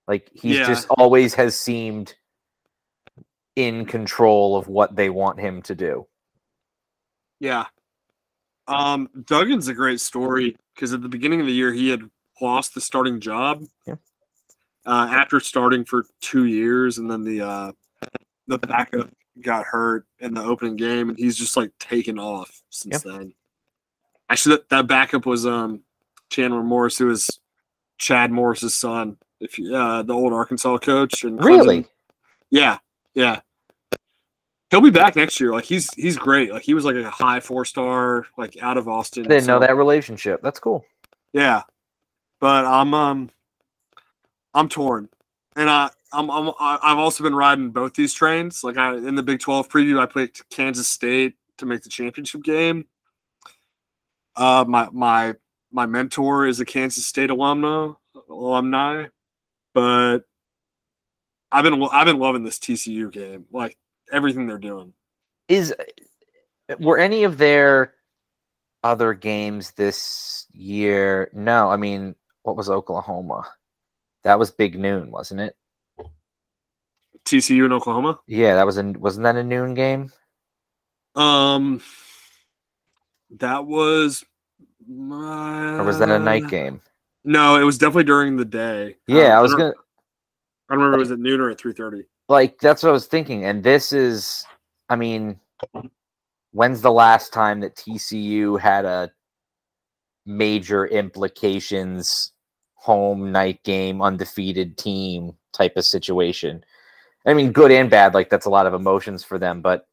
Like he Yeah. just always has seemed in control of what they want him to do. Yeah. Um, Duggan's a great story because at the beginning of the year he had lost the starting job. Yeah. Uh, after starting for two years, and then the uh, the backup got hurt in the opening game, and he's just like taken off since then. Actually, that, that backup was um Chandler Morris, who was Chad Morris's son, if you, uh, the old Arkansas coach. And Clemson. Really? Yeah, yeah. He'll be back next year. Like he's he's great. Like he was like a high four star, like out of Austin. I didn't know that relationship. That's cool. Yeah, but I'm um I'm torn, and I I'm, I'm I- I've also been riding both these trains. Like I in the Big Twelve preview, I picked Kansas State to make the championship game. Uh, my my my mentor is a Kansas State alumna alumni, but I've been I've been loving this TCU game. Like everything they're doing. Is were any of their other games this year? No, I mean, what was Oklahoma? That was Big Noon, wasn't it? TCU in Oklahoma. Yeah, that was a wasn't that a noon game? Um, that was. my. Or was that a night game? No, it was definitely during the day. Yeah, Um, I was don't- gonna I don't remember. It was at noon or at three thirty? like that's what I was thinking. And this is I mean, when's the last time that TCU had a major implications home night game undefeated team type of situation? I mean, good and bad, like that's a lot of emotions for them, but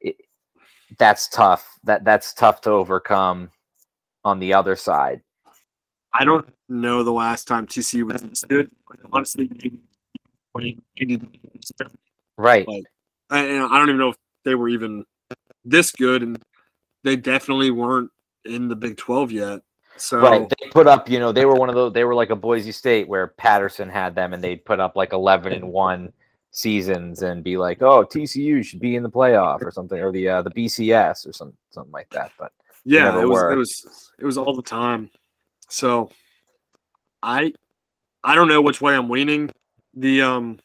it, that's tough. That that's tough to overcome on the other side. I don't know the last time TCU was this good. Honestly, Right. Like, I, I don't even know if they were even this good, and they definitely weren't in the Big Twelve yet. So Right. They put up, you know, they were one of those they were like a Boise State where Patterson had them and they'd put up like 11 and 1 seasons and be like, "Oh, TCU should be in the playoff or something or the uh, the BCS or some something like that." But yeah, it was it was it was all the time. So I I don't know which way I'm leaning. The um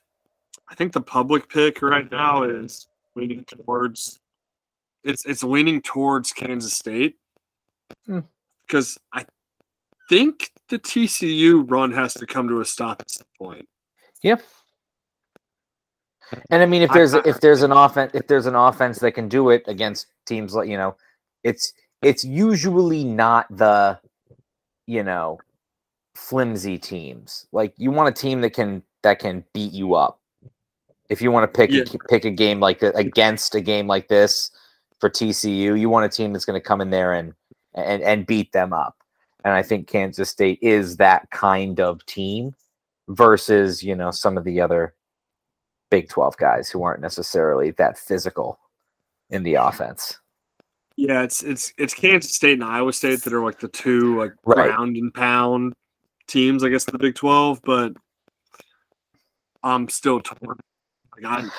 I think the public pick right now is leaning towards it's it's leaning towards Kansas State. Hmm. Because I think the TCU run has to come to a stop at some point. Yep. And I mean, if I- there's I- if there's an offense if there's an offense that can do it against teams like you know, it's it's usually not the you know flimsy teams. Like you want a team that can that can beat you up. If you want to pick Yeah. a, pick a game like against a game like this for TCU, you want a team that's going to come in there and and and beat them up. And I think Kansas State is that kind of team versus you know some of the other Big 12 guys who aren't necessarily that physical in the offense. Yeah, it's it's it's Kansas State and Iowa State that are like the two like Right. ground and pound teams, I guess, the Big Twelve. But I'm still torn. Like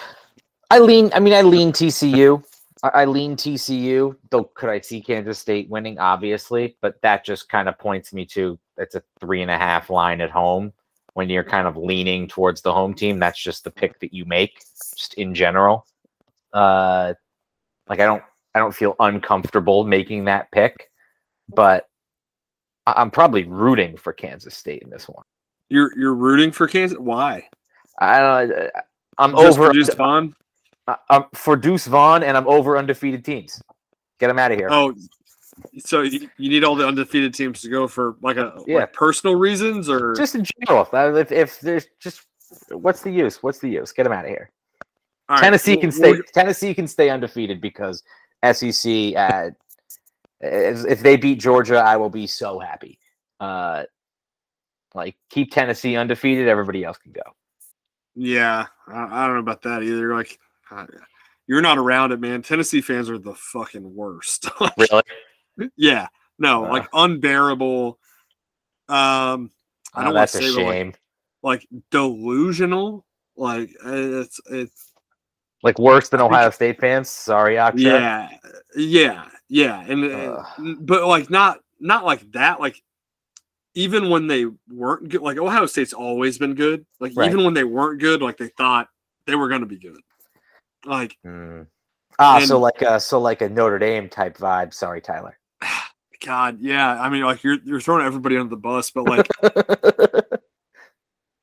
I, lean, I mean, I lean TCU. I, I lean TCU, though. Could I see Kansas State winning? Obviously, but that just kind of points me to it's a three and a half line at home. When you're kind of leaning towards the home team, that's just the pick that you make, just in general. Uh, like I don't, I don't feel uncomfortable making that pick, but I'm probably rooting for Kansas State in this one. you're you're rooting for Kansas. Why? I don't. I'm Just over for Deuce Vaughn? I'm for Deuce Vaughn, and I'm over undefeated teams. Get them out of here. Oh, so you, you need all the undefeated teams to go for like a Yeah. like personal reasons or Just in general, uh, if, if there's just what's the use? What's the use? Get them out of here. All right, Tennessee well- can stay. well, Tennessee can stay undefeated because SEC. Uh, if, if they beat Georgia, I will be so happy. Uh, like keep Tennessee undefeated. Everybody else can go. Yeah, I, I don't know about that either. Like, I- you're not around it, man. Tennessee fans are the fucking worst. Really? yeah, no, Uh. like unbearable. Um, I Oh, don't want to say but, like, shame. like delusional. Like it's it's Like worse than Ohio State fans. Sorry, Akshay. yeah, yeah, yeah, and, and- but like not not like that. Like even when they weren't good, like Ohio State's always been good. Like Right. even when they weren't good, like they thought they were going to be good. Like Mm. Ah, so like a so like a Notre Dame type vibe. Sorry, Tyler. God, yeah. I mean, like you're you're throwing everybody under the bus, but like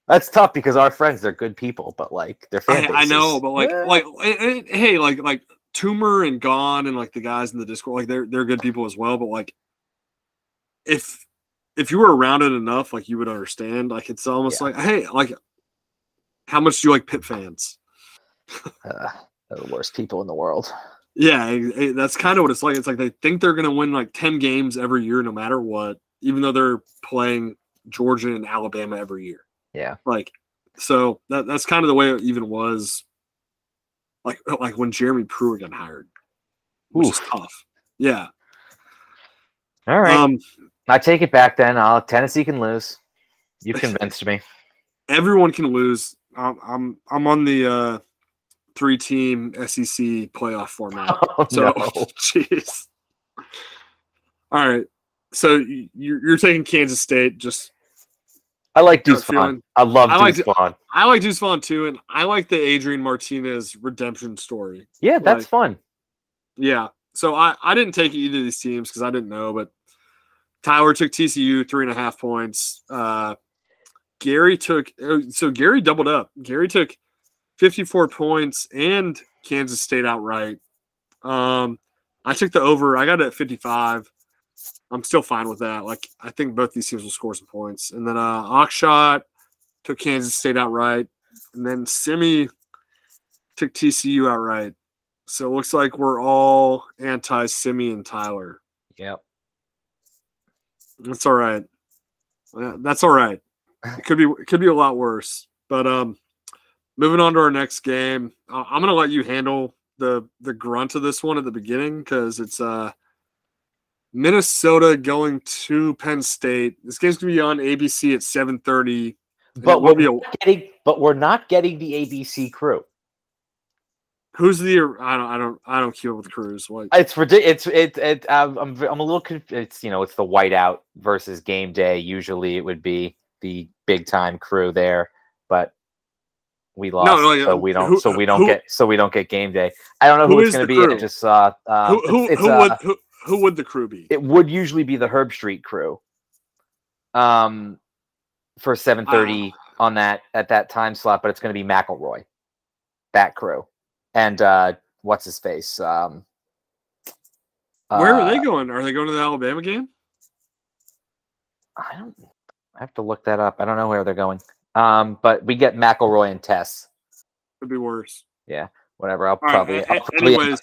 That's tough because our friends they're good people, but like their fan I, I know, but like Eh. like eh, eh, hey, like like Toomer and Gone and like the guys in the Discord, like they're they're good people as well. But like if if you were around it enough, like you would understand. Like it's almost Yeah. like hey, like how much do you like Pitt fans? uh, they're the worst people in the world. Yeah, eh, eh, that's kind of what it's like. It's like they think they're gonna win like ten games every year, no matter what, even though they're playing Georgia and Alabama every year. Yeah. like so that that's kind of the way it even was like like when Jeremy Pruitt got hired which is tough yeah All right, um I take it back then. I'll Tennessee can lose. You convinced me. everyone can lose I'm I'm, I'm on the uh three team SEC playoff format Oh, so no. jeez all right so you're, you're taking Kansas State just I like Deuce Vaughn. I love I like Deuce Vaughn. I like Deuce Vaughn too and I like the Adrian Martinez redemption story Yeah, that's like- fun. Yeah. So I, I didn't take either of these teams because I didn't know, but Tyler took TCU three and a half points. Uh, Gary took oh, so Gary doubled up. Gary took 54 points and Kansas State outright. Um, I took the over. I got it at 55. I'm still fine with that. Like I think both these teams will score some points. And then uh Akshay took Kansas State outright. And then Simi took TCU outright. So it looks like we're all anti Simi and Tyler. Yep. That's all right. That's all right. It could be it could be a lot worse. But um moving on to our next game, I'm gonna let you handle the the grunt of this one at the beginning because it's uh Minnesota going to Penn State. This game's gonna be on ABC at 7:30. But we're a, getting, but we're not getting the ABC crew. Who's the? I don't. I don't. I don't keep up with crews. What? It's ridiculous. It's it. it I'm. I'm. I'm a little. confused. it's you know. It's the whiteout versus game day. Usually, it would be the big time crew there, but we lost, no, no, so we don't. Who, so we don't who, get. So we don't get game day. I don't know who, who it's going to be. Crew? I just saw. Uh, who who, it's, who uh, would who, who would the crew be? It would usually be the Herbstreit crew. Um, for seven thirty uh, on that at that time slot, but it's going to be McElroy, that crew and uh, what's his face? Um, Where uh, are they uh, going? Are they going to the Alabama game? I don't. I have to look that up. I don't know where they're going. Um, but we get McElroy and Tess. Could be worse. Yeah, whatever. I'll probably. Right, I'll probably, anyways,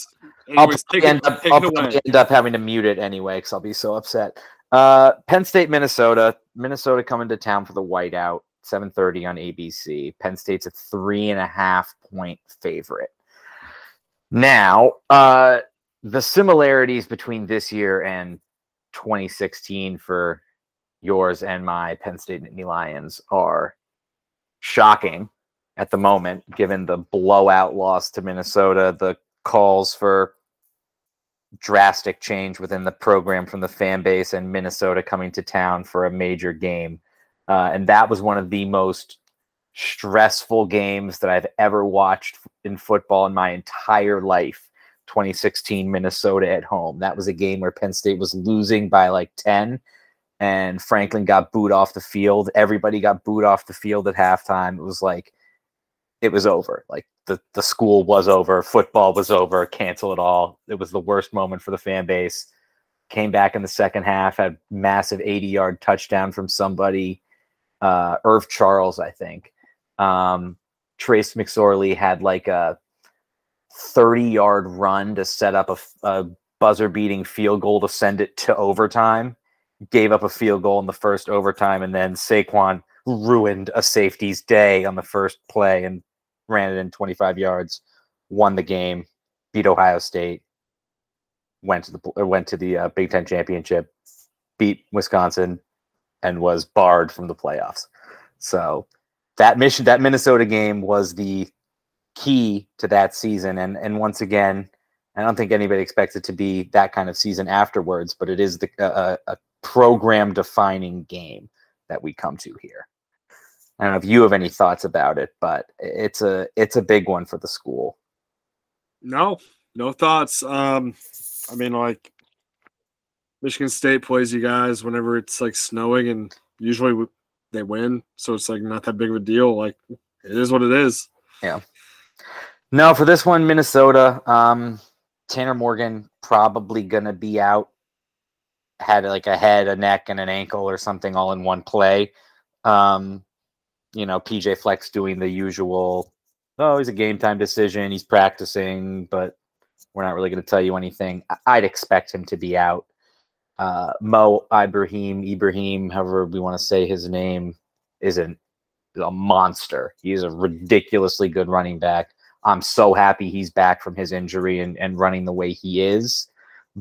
I'll probably, end, up, I'll probably end up having to mute it anyway because I'll be so upset. Uh, Penn State, Minnesota. Minnesota coming to town for the whiteout. 7:30 on ABC. Penn State's a three and a half point favorite. Now, uh, the similarities between this year and 2016 for yours and my Penn State Nittany Lions are shocking at the moment, given the blowout loss to Minnesota, the calls for drastic change within the program from the fan base, and Minnesota coming to town for a major game. Uh, and that was one of the most stressful games that I've ever watched in football in my entire life. 2016 Minnesota at home. That was a game where Penn State was losing by like 10 and Franklin got booed off the field. Everybody got booed off the field at halftime. It was like it was over. Like the, the school was over, football was over, cancel it all. It was the worst moment for the fan base. Came back in the second half, had massive 80 yard touchdown from somebody, uh, Irv Charles, I think. Um, Trace McSorley had like a 30 yard run to set up a, a buzzer beating field goal to send it to overtime. Gave up a field goal in the first overtime, and then Saquon ruined a safety's day on the first play and ran it in 25 yards, won the game, beat Ohio State, went to the went to the uh, Big Ten championship, beat Wisconsin, and was barred from the playoffs. So that mission that Minnesota game was the key to that season and and once again I don't think anybody expects it to be that kind of season afterwards but it is the uh, a program defining game that we come to here. I don't know if you have any thoughts about it but it's a it's a big one for the school. No, no thoughts. Um I mean like Michigan State plays you guys whenever it's like snowing and usually they win, so it's like not that big of a deal. Like it is what it is. Yeah. No, for this one, Minnesota, um, Tanner Morgan probably gonna be out. Had like a head, a neck, and an ankle or something all in one play. Um, you know, PJ Fleck doing the usual. Oh, he's a game time decision. He's practicing, but we're not really going to tell you anything. I'd expect him to be out uh, Mo Ibrahim, Ibrahim, however we want to say his name, is an, a monster. He's a ridiculously good running back. I'm so happy he's back from his injury and, and running the way he is.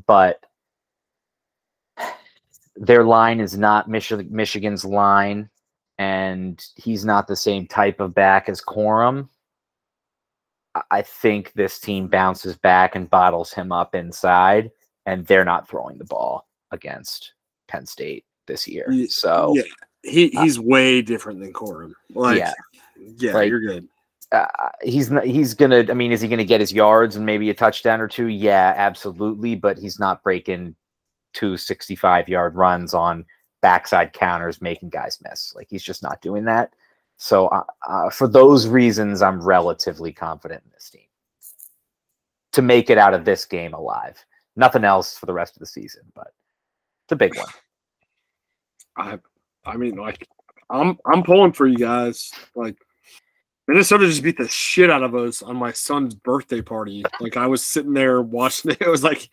But their line is not Michi- Michigan's line, and he's not the same type of back as Corum. I think this team bounces back and bottles him up inside, and they're not throwing the ball against Penn State this year. So yeah, he uh he's uh, way different than Corum. Like, yeah, yeah, like, you're good. Uh, he's not, he's gonna. I mean, is he gonna get his yards and maybe a touchdown or two? Yeah, absolutely. But he's not breaking two 65 yard runs on backside counters, making guys miss. Like he's just not doing that. So uh, uh, for those reasons, I'm relatively confident in this team to make it out of this game alive. Nothing else for the rest of the season, but it's a big one. I I mean, like I'm I'm pulling for you guys. Like Minnesota just beat the shit out of us on my son's birthday party. Like I was sitting there watching it. It was like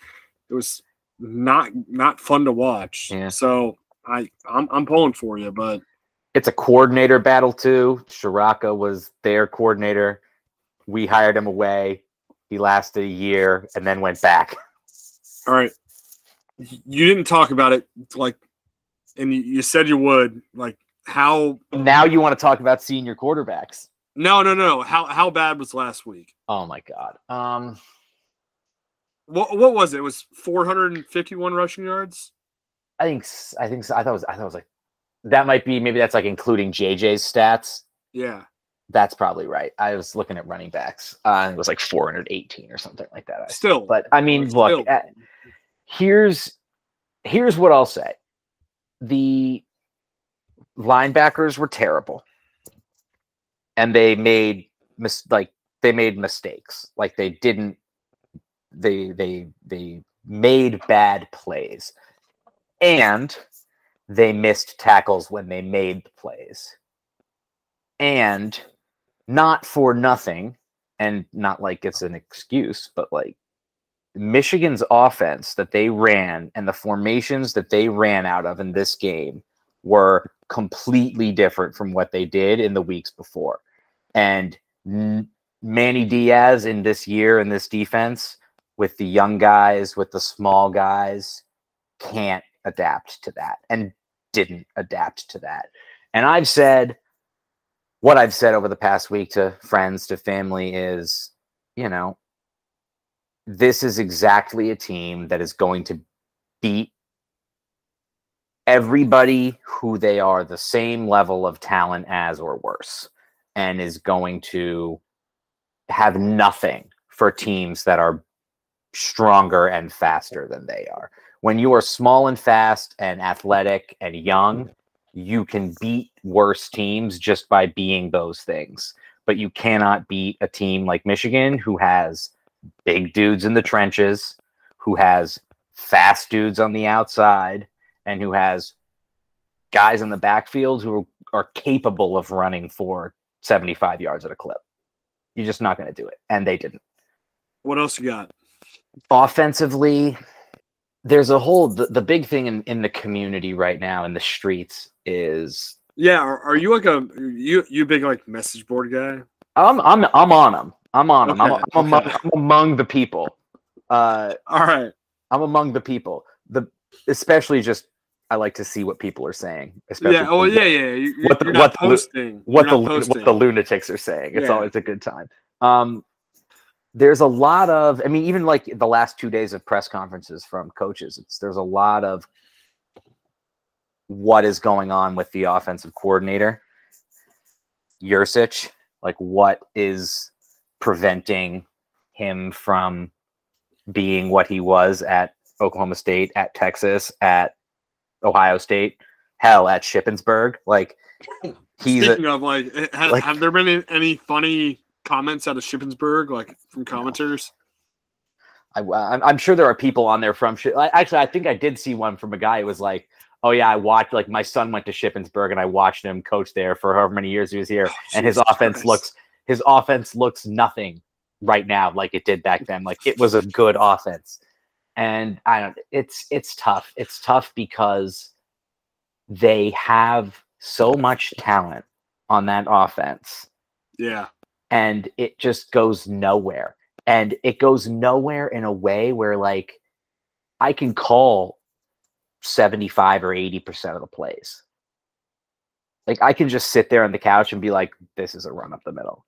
it was not not fun to watch. Yeah. So I I'm I'm pulling for you, but It's a coordinator battle too. Ciarrocca was their coordinator. We hired him away. He lasted a year and then went back. all right. You didn't talk about it like and you, you said you would. Like how Now you want to talk about senior quarterbacks. no no no. How how bad was last week? Oh my god. Um What what was it? It was 451 rushing yards? I think I think. I thought it was I thought it was like that might be maybe that's like including JJ's stats. Yeah. That's probably right. I was looking at running backs. Uh, and it was like 418 or something like that. I Still. But I mean, look, uh, here's here's what I'll say. The linebackers were terrible. And they made mis- like they made mistakes. Like they didn't they they they made bad plays. And they missed tackles when they made the plays. And not for nothing, and not like it's an excuse, but like Michigan's offense that they ran and the formations that they ran out of in this game were completely different from what they did in the weeks before. And Manny Diaz in this year in this defense with the young guys, with the small guys, can't adapt to that and didn't adapt to that. And I've said what I've said over the past week to friends, to family is, you know, this is exactly a team that is going to beat everybody who they are the same level of talent as or worse and is going to have nothing for teams that are stronger and faster than they are. When you are small and fast and athletic and young, you can beat worse teams just by being those things. But you cannot beat a team like Michigan who has big dudes in the trenches, who has fast dudes on the outside, and who has guys in the backfield who are capable of running for 75 yards at a clip. You're just not going to do it. And they didn't. What else you got? Offensively, there's a whole, the, the big thing in, in the community right now in the streets is Yeah, are, are you like a you you big like message board guy? I'm, I'm, I'm on them. I'm on them. I'm, I'm, among. I'm among the people. Uh, All right. I'm among the people. The especially just I like to see what people are saying. Especially Yeah. Oh yeah, yeah. You, What the- what the what the what the lunatics are saying. It's Yeah. always a good time. Um, there's a lot of, I mean, even like the last two days of press conferences from coaches, it's there's a lot of what is going on with the offensive coordinator, Yurcich, like what is preventing him from being what he was at Oklahoma State, at Texas, at Ohio State, hell, at Shippensburg. Like he's a, Speaking of like, have, like- have there been any funny comments out of Shippensburg, like from commenters? I, uh, I'm, I'm sure there are people on there from. Actually, I think I did see one from a guy who was like, "Oh yeah, I watched. Like my son went to Shippensburg, and I watched him coach there for however many years he was here, oh, and his offense Christ. looks his offense looks nothing right now like it did back then. Like it was a good offense, and I don't. It's it's tough. It's tough because they have so much talent on that offense Yeah. And it just goes nowhere. And it goes nowhere in a way where like I can call 75 or 80% of the plays. Like I can just sit there on the couch and be like, this is a run up the middle.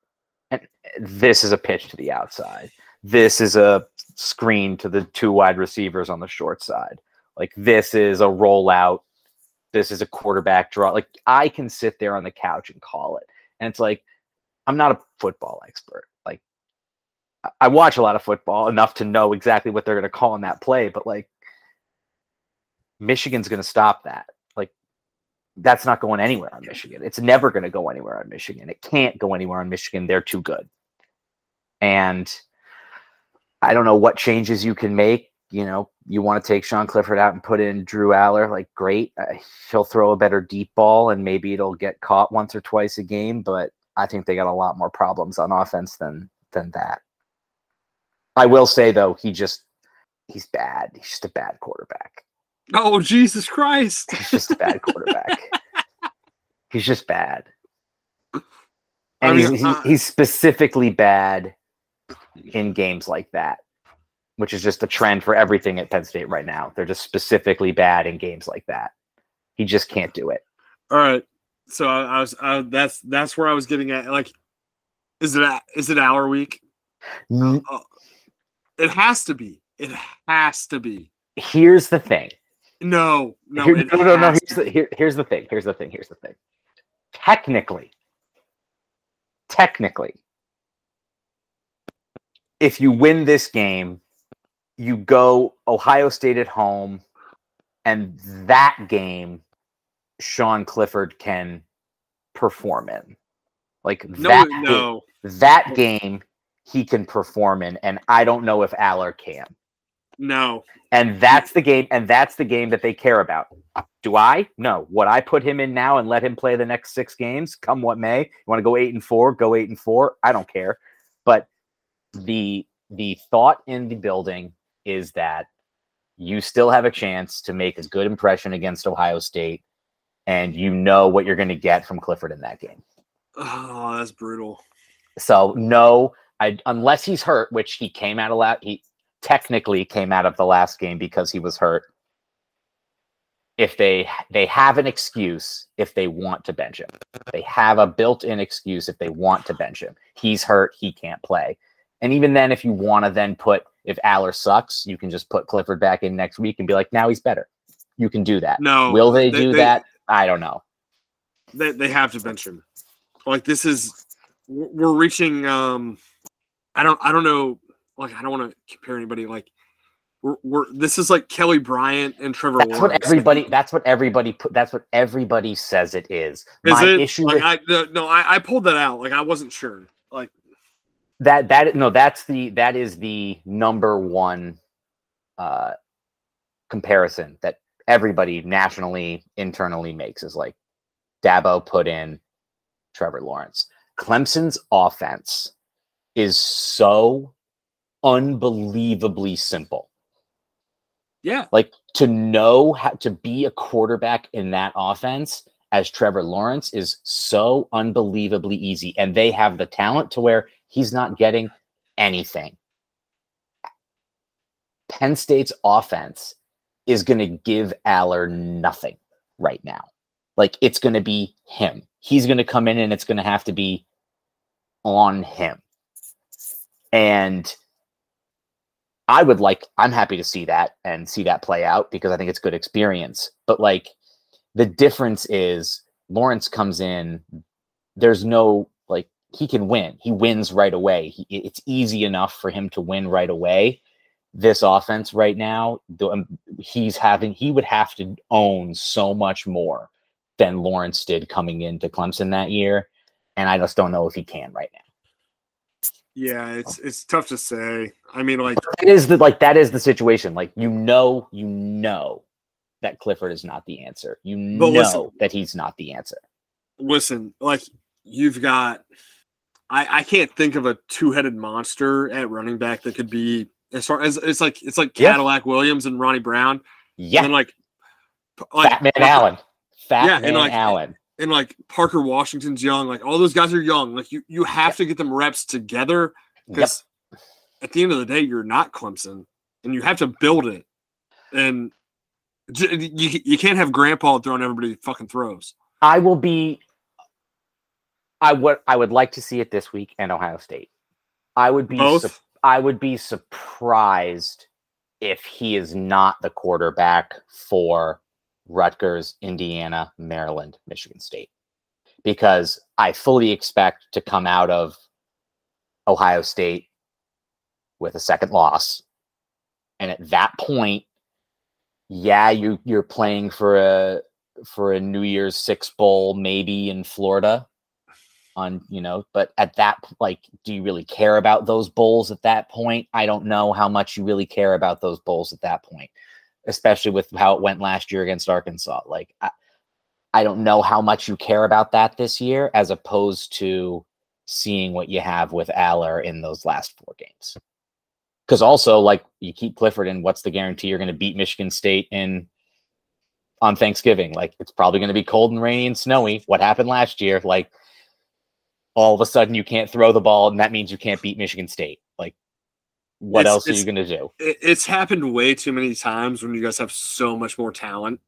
And eh, this is a pitch to the outside. This is a screen to the two wide receivers on the short side. Like this is a rollout. This is a quarterback draw. Like I can sit there on the couch and call it. And it's like, I'm not a football expert. Like I- watch a lot of football enough to know exactly what they're going to call in that play, but like Michigan's going to stop that. Like that's not going anywhere on Michigan. It's never going to go anywhere on Michigan. It can't go anywhere on Michigan. They're too good. And I don't know what changes you can make. You know, you want to take Sean Clifford out and put in Drew Allar, like great. Uh, he'll throw a better deep ball and maybe it'll get caught once or twice a game, but I think they got a lot more problems on offense than than that. I will say though, he just he's bad. He's just a bad quarterback. Oh Jesus Christ! He's just a bad quarterback. he's just bad. I And mean, he's, he- uh, he's specifically bad in games like that, which is just a trend for everything at Penn State right now. They're just specifically bad in games like that. He just can't do it. All right. So I, I was I, that's that's where I was getting at. Like, is it a- is it our week? N- It has to be. It has to be. Here's the thing. No, no, Here- no, no, no. Here's the, here, here's the thing. Here's the thing. Here's the thing. Technically, technically, if you win this game, you go Ohio State at home, and that game, Sean Clifford can perform in. Like No, that, no. that game he can perform in, and I don't know if Allar can. No. And that's the game, and that's the game that they care about. Do I? No. Would I put him in now and let him play the next six games, come what may? You want to go eight and four, go eight and four. I don't care. But the the thought in the building is that you still have a chance to make a good impression against Ohio State, and you know what you're going to get from Clifford in that game. Oh, that's brutal. So no, I unless he's hurt, which he came out of la- he technically came out of the last game because he was hurt. If they they have an excuse if they want to bench him, they have a built-in excuse if they want to bench him. He's hurt, he can't play. And even then, if you want to then put if Allar sucks, you can just put Clifford back in next week and be like, now he's better. You can do that. No. Will they, they- do they- that? I don't know. They they have to bench him. Like this is we're reaching um I don't I don't know like I don't want to compare anybody like we're, we're this is like Kelly Bryant and Trevor That's what everybody. That's what everybody put. That's what everybody says it is. Is My it? issue like with I no, no I, I pulled that out. Like I wasn't sure. Like that that no that's the that is the number one uh comparison that everybody nationally internally makes is like Dabo put in Trevor Lawrence. Clemson's offense is so unbelievably simple. yeah, Like to know how to be a quarterback in that offense as Trevor Lawrence is so unbelievably easy. And they have the talent to where he's not getting anything. Penn State's offense is going to give Allar nothing right now. Like it's going to be him. He's going to come in and it's going to have to be on him. And I would like, I'm happy to see that and see that play out because I think it's good experience. But like the difference is Lawrence comes in, there's no like he can win. He wins right away. He, it's easy enough for him to win right away. This offense right now, the, um, he's having he would have to own so much more than Lawrence did coming into Clemson that year, and I just don't know if he can right now. yeah. It's it's tough to say. I mean, like It is the like that is the situation. Like you know, you know that Clifford is not the answer. You know listen- that he's not the answer. listen, like you've got I, I can't think of a two-headed monster at running back that could be as far as it's like it's like Yeah. Cadillac Williams and Ronnie Brown. Yeah, And like like Fat Man Parker- Allen. Fat Yeah, and like- Allen. and like Parker Washington's young. Like all those guys are young. Like you you have to get them reps together Yep. because at the end of the day, you're not Clemson, and you have to build it. And you you can't have Grandpa throwing everybody fucking throws. I will be. I would. I would like to see it this week and Ohio State. I would be. Both. sup- I would be surprised if he is not the quarterback for Rutgers, Indiana, Maryland, Michigan State, because I fully expect to come out of Ohio State with a second loss, and at that point, yeah, you you're playing for a for a New Year's Six bowl maybe in Florida on you know but at that like do you really care about those bowls at that point i don't know how much you really care about those bowls at that point especially with how it went last year against arkansas like I, I don't know how much you care about that this year, as opposed to seeing what you have with Allar in those last four games. Because also, like you keep Clifford and what's the guarantee you're going to beat Michigan State in on Thanksgiving? Like it's probably going to be cold and rainy and snowy. What happened last year? Like all of a sudden you can't throw the ball, and that means you can't beat Michigan State. Like what It's- else are you going to do? It's happened way too many times when you guys have so much more talent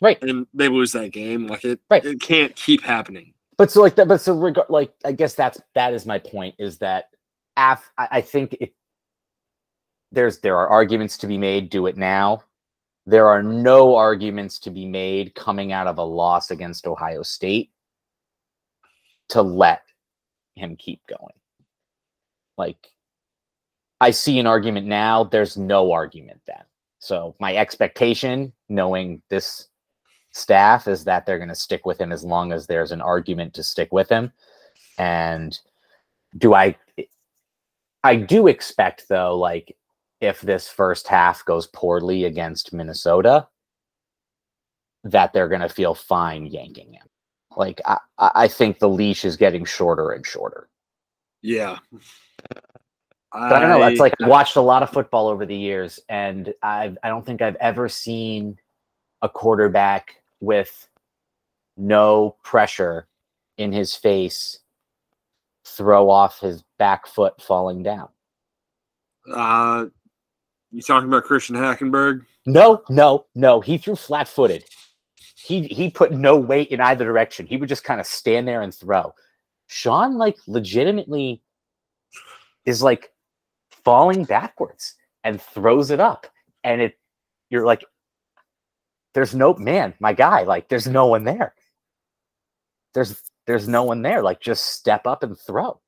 Right. and they lose that game. Like it, Right. it can't keep happening. but so like that but so regard like i guess that's that is my point is that af i, I think it there's there are arguments to be made do it now there are no arguments to be made coming out of a loss against ohio state to let him keep going like i see an argument now there's no argument then so my expectation knowing this staff is that they're going to stick with him as long as there's an argument to stick with him. And do I I do expect though like if this first half goes poorly against Minnesota that they're going to feel fine yanking him. Like I I I think the leash is getting shorter and shorter. Yeah. But I don't know. It's like I've watched a lot of football over the years, and I've I don't think I've ever seen a quarterback with no pressure in his face throw off his back foot falling down. Uh, you talking about Christian Hackenberg? No, no, no. He threw flat footed. He he put no weight in either direction. He would just kind of stand there and throw. Sean like legitimately is like falling backwards and throws it up. And it you're like, there's no man, my guy, like there's no one there. There's there's no one there. Like just step up and throw.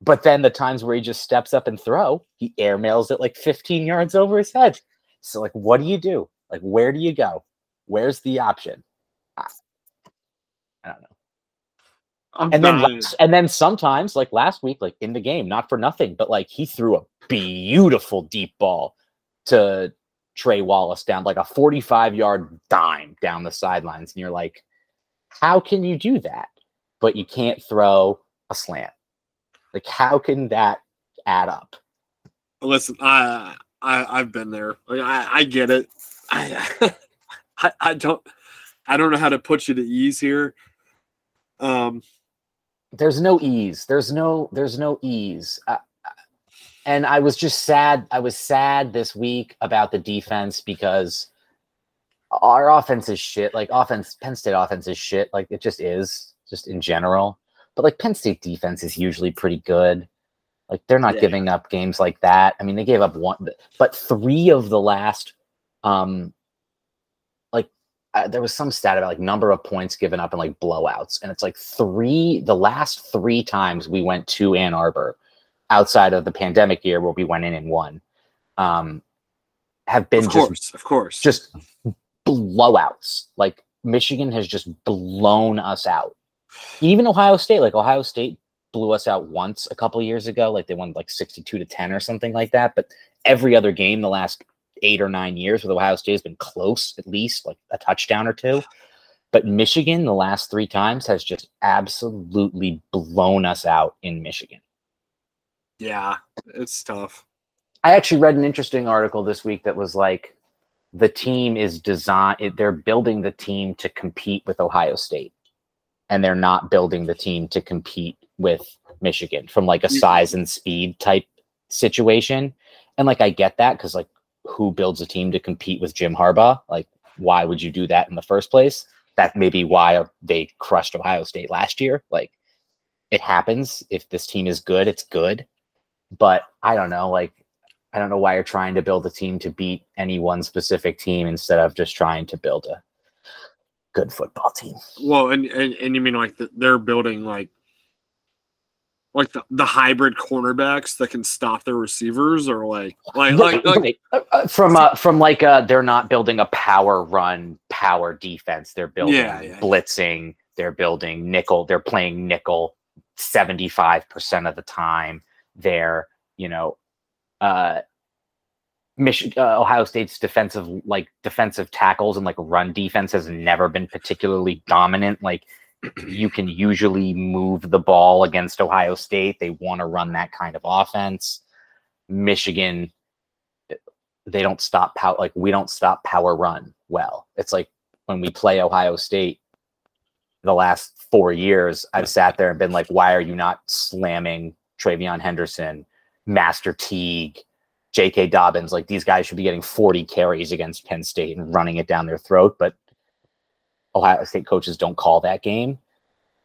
But then the times where he just steps up and throw, he airmails it like 15 yards over his head. So like, what do you do? Like, where do you go? Where's the option? I, don't know. I'm And then last- and then sometimes, like last week, like in the game, not for nothing, but like he threw a beautiful deep ball to Trey Wallace down like a 45 yard dime down the sidelines. And you're like, how can you do that? But you can't throw a slant. Like, how can that add up? listen, I, I I've been there. Like, I I get it. I, I I don't I don't know how to put you to ease here. Um, there's no ease. There's no there's no ease. Uh, and i was just sad i was sad this week about the defense because our offense is shit. Like offense penn state offense is shit. Like it just is just in general. But like penn state defense is usually pretty good. Like they're not Yeah. giving up games like that. I mean they gave up one but three of the last um uh, there was some stat about like number of points given up and like blowouts and it's like three the last three times we went to ann arbor outside of the pandemic year where we went in and won um have been of just course, of course. just blowouts like michigan has just blown us out even ohio state like ohio state blew us out once a couple years ago like they won like 62 to 10 or something like that but every other game the last eight or nine years with ohio state has been close at least like a touchdown or two but michigan the last three times has just absolutely blown us out in michigan yeah, it's tough. I actually read an interesting article this week that was like the team is designed they're building the team to compete with Ohio State and they're not building the team to compete with Michigan from like a mm. size and speed type situation. And like I get that cuz like who builds a team to compete with Jim Harbaugh? Like why would you do that in the first place? That may be why they crushed Ohio State last year. Like it happens if this team is good, it's good. But I don't know, like I don't know why you're trying to build a team to beat any one specific team instead of just trying to build a good football team. Well, and and, and you mean like the, they're building like like the, the hybrid cornerbacks that can stop their receivers, or like like like, like. Uh, uh, from uh, from like uh they're not building a power run power defense. They're building Yeah, yeah. blitzing. They're building nickel. They're playing nickel seventy five percent of the time. They're you know uh Mich- uh, Ohio State's defensive like defensive tackles and like run defense has never been particularly dominant. Like you can usually move the ball against Ohio State. They want to run that kind of offense. Michigan, they don't stop power. Like we don't stop power run well. It's like when we play Ohio State the last four years, I've sat there and been like, why are you not slamming TreVeyon Henderson, Master Teague, J.K. Dobbins? Like these guys should be getting 40 carries against Penn State and running it down their throat. But Ohio State coaches don't call that game.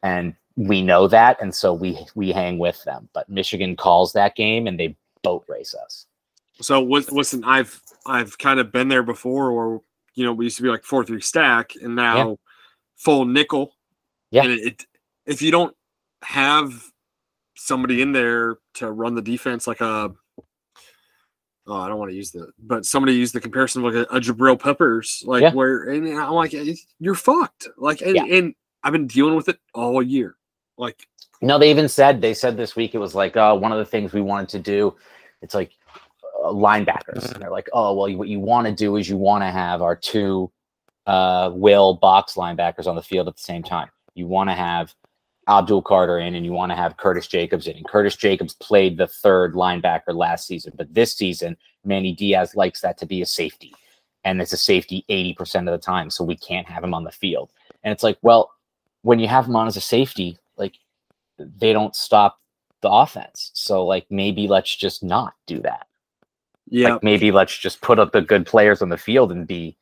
And we know that. And so we we hang with them. But Michigan calls that game and they boat race us. So listen, I've I've kind of been there before where you know we used to be like four three stack and now yeah. full nickel. Yeah. And it, it, if you don't have somebody in there to run the defense like a oh, I don't want to use the, but somebody used the comparison of like a, a Jabril Peppers, like yeah. where, and I'm like, you're fucked. Like, and, yeah. and I've been dealing with it all year. Like, no, they even said, they said this week, it was like, uh, one of the things we wanted to do, it's like uh, linebackers. And they're like, oh, well, what you want to do is you want to have our two uh, will box linebackers on the field at the same time. You want to have Abdul Carter in and you want to have Curtis Jacobs in. And Curtis Jacobs played the third linebacker last season, but this season, Manny Diaz likes that to be a safety. And it's a safety 80% of the time. So we can't have him on the field. And it's like, well, when you have him on as a safety, like they don't stop the offense. So like maybe let's just not do that. Yeah. Like maybe let's just put up the good players on the field and be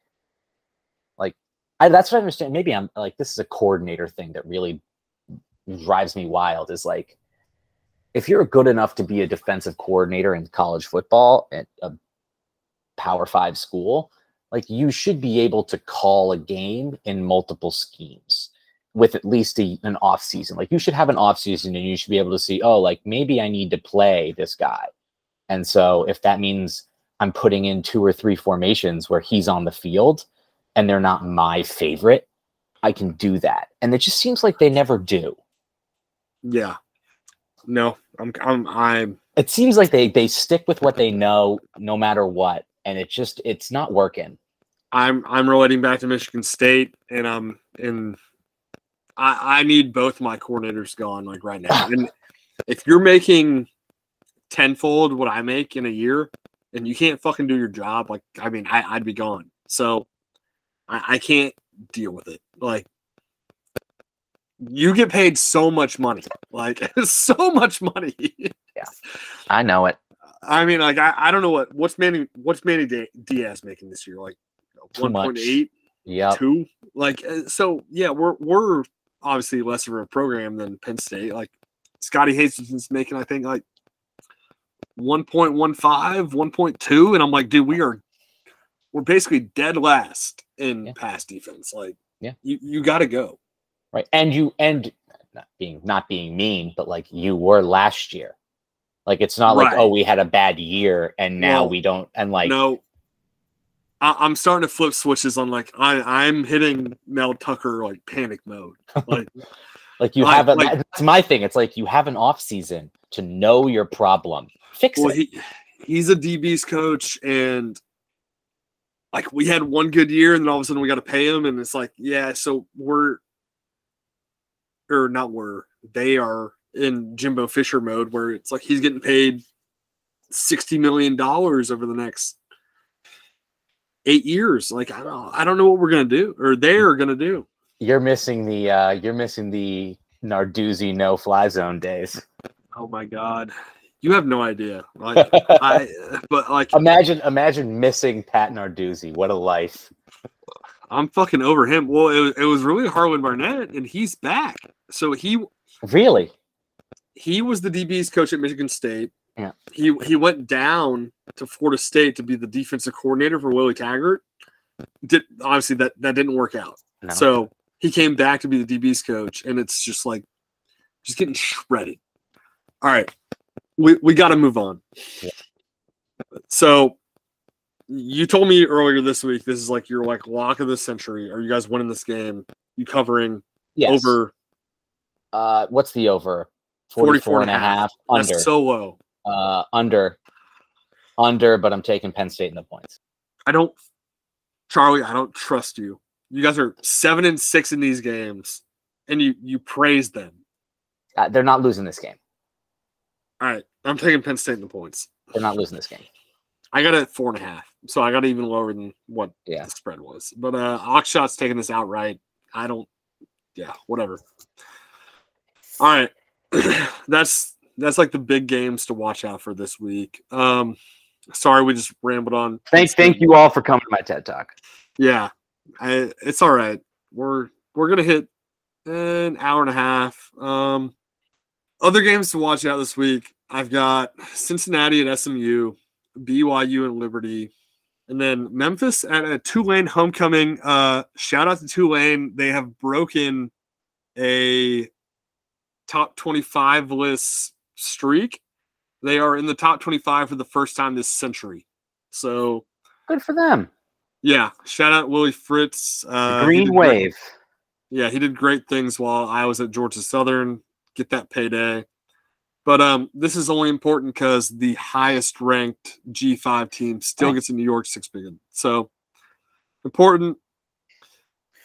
like I, that's what I understand. Maybe I'm like this is a coordinator thing that really drives me wild is like if you're good enough to be a defensive coordinator in college football at a power five school like you should be able to call a game in multiple schemes with at least a, an off season. Like you should have an off season and you should be able to see oh like maybe i need to play this guy. And so if that means i'm putting in two or three formations where he's on the field and they're not my favorite i can do that. And it just seems like they never do yeah. No, I'm I'm I'm it seems like they they stick with what they know no matter what and it just it's not working. I'm I'm relating back to Michigan State and I'm in I I need both my coordinators gone like right now. and if you're making tenfold what I make in a year and you can't fucking do your job, like I mean I, I'd be gone. So I, I can't deal with it. Like you get paid so much money, like so much money. yeah, I know it. I mean, like I, I don't know what what's Manny what's Manny Diaz making this year, like one point eight, yeah, two, like uh, so. Yeah, we're we're obviously less of a program than Penn State. Like Scotty Hastings making, I think, like 1.15, 1.2, and I'm like, dude, we are we're basically dead last in yeah. pass defense. Like, yeah, you you got to go right? And you and not being not being mean, but like you were last year. Like it's not right. like oh we had a bad year and now well, we don't and like no. I, am starting to flip switches on like I I'm hitting Mel Tucker like panic mode. Like like you I, have a, like, that's my thing. It's like you have an off season to know your problem. Fix well, it. He, he's a DB's coach and like we had one good year and then all of a sudden we got to pay him and it's like yeah so we're or not were they are in Jimbo Fisher mode where it's like he's getting paid sixty million dollars over the next eight years. Like I don't I don't know what we're gonna do or they're gonna do. You're missing the uh you're missing the Narduzzi no fly zone days. Oh my god. You have no idea. Like I but like imagine imagine missing Pat Narduzzi. What a life. I'm fucking over him. Well, it, it was really Harlon Barnett, and he's back. So he really he was the DB's coach at Michigan State. Yeah. He he went down to Florida State to be the defensive coordinator for Willie Taggart. Did obviously that that didn't work out. No. So he came back to be the DB's coach, and it's just like just getting shredded. All right, we we got to move on. Yeah. So you told me earlier this week this is like your like lock of the century. Are you guys winning this game? You covering yes. over uh, what's the over? 44, 44 and a half. Under. That's so low. Uh, under. Under, but I'm taking Penn State in the points. I don't, Charlie. I don't trust you. You guys are seven and six in these games, and you you praise them. Uh, they're not losing this game. All right, I'm taking Penn State in the points. They're not losing this game. I got it at four and a half, so I got it even lower than what Yeah. the spread was. But uh Oxshot's taking this outright. I don't. Yeah, whatever. All right, that's that's like the big games to watch out for this week. Um, sorry, we just rambled on. Thank, thank you all for coming to my TED Talk. Yeah, I, it's all right. We're we're gonna hit an hour and a half. Um, other games to watch out this week. I've got Cincinnati at SMU, BYU and Liberty, and then Memphis at a Tulane homecoming. Uh, shout out to Tulane. They have broken a top twenty-five list streak. They are in the top twenty-five for the first time this century. So Good for them. yeah, shout out Willie Fritz. Uh, Green did great- Wave. yeah, he did great things while I was at Georgia Southern. Get that payday. But um, this is only important because the highest ranked G5 team still gets a New Year's Six big. So important.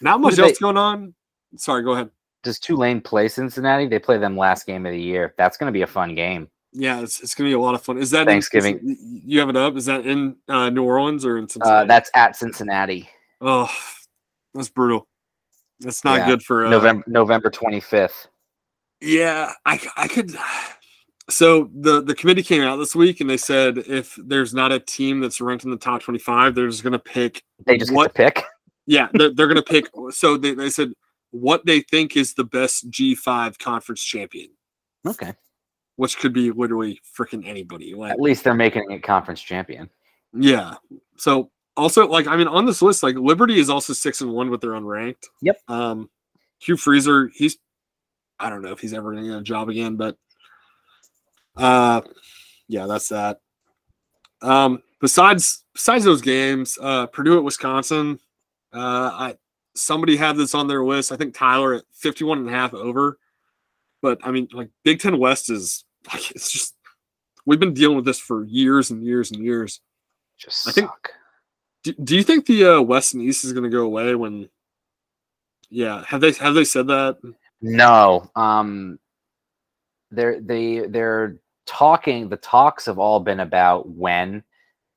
Not much else they- going on. Sorry, go ahead. Does Tulane play Cincinnati? They play them last game of the year. That's going to be a fun game. Yeah, it's, it's gonna be a lot of fun. Is that in- Thanksgiving. is- you have it up? Is that in uh, New Orleans or in Uh, Cincinnati? that's at Cincinnati, oh, that's brutal. That's not Yeah, good for uh, November November 25th. Yeah, I I could. So the the committee came out this week and they said if there's not a team that's ranked in the top 25, they're just going to pick. They just What- to pick. Yeah, they're, they're going to pick. So they, they said what they think is the best G5 conference champion, Okay. which could be literally freaking anybody. Like, At least they're making it conference champion. yeah. So also, like, I mean, on this list, like Liberty is also six and one, with their unranked. Yep. Um, Hugh Freezer, he's, I don't know if he's ever going to get a job again, but, uh, yeah, that's that. Um, besides besides those games, uh, Purdue at Wisconsin, uh, I somebody had this on their list. I think Tyler at 51 and a half over. But I mean, like Big Ten West is like it's just we've been dealing with this for years and years and years. Just I think- suck. Do, do you think the uh, West and East is going to go away when? Yeah, have they have they said that? No. Um they're they they're talking the talks have all been about when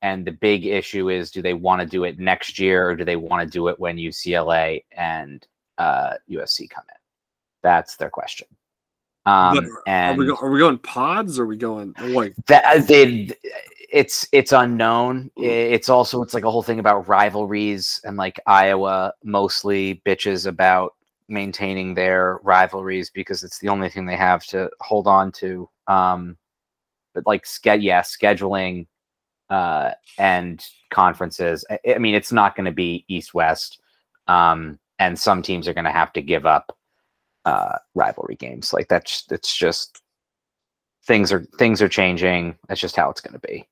and the big issue is do they want to do it next year or do they want to do it when UCLA and uh USC come in? That's their question. Um are, and we go, are we going pods or are we going like that uh, they it's it's unknown it's also it's like a whole thing about rivalries and like iowa mostly bitches about maintaining their rivalries because it's the only thing they have to hold on to um but like yeah scheduling uh and conferences i, I mean it's not going to be east west um and some teams are going to have to give up uh rivalry games like that's it's just things are things are changing. That's just how it's going to be.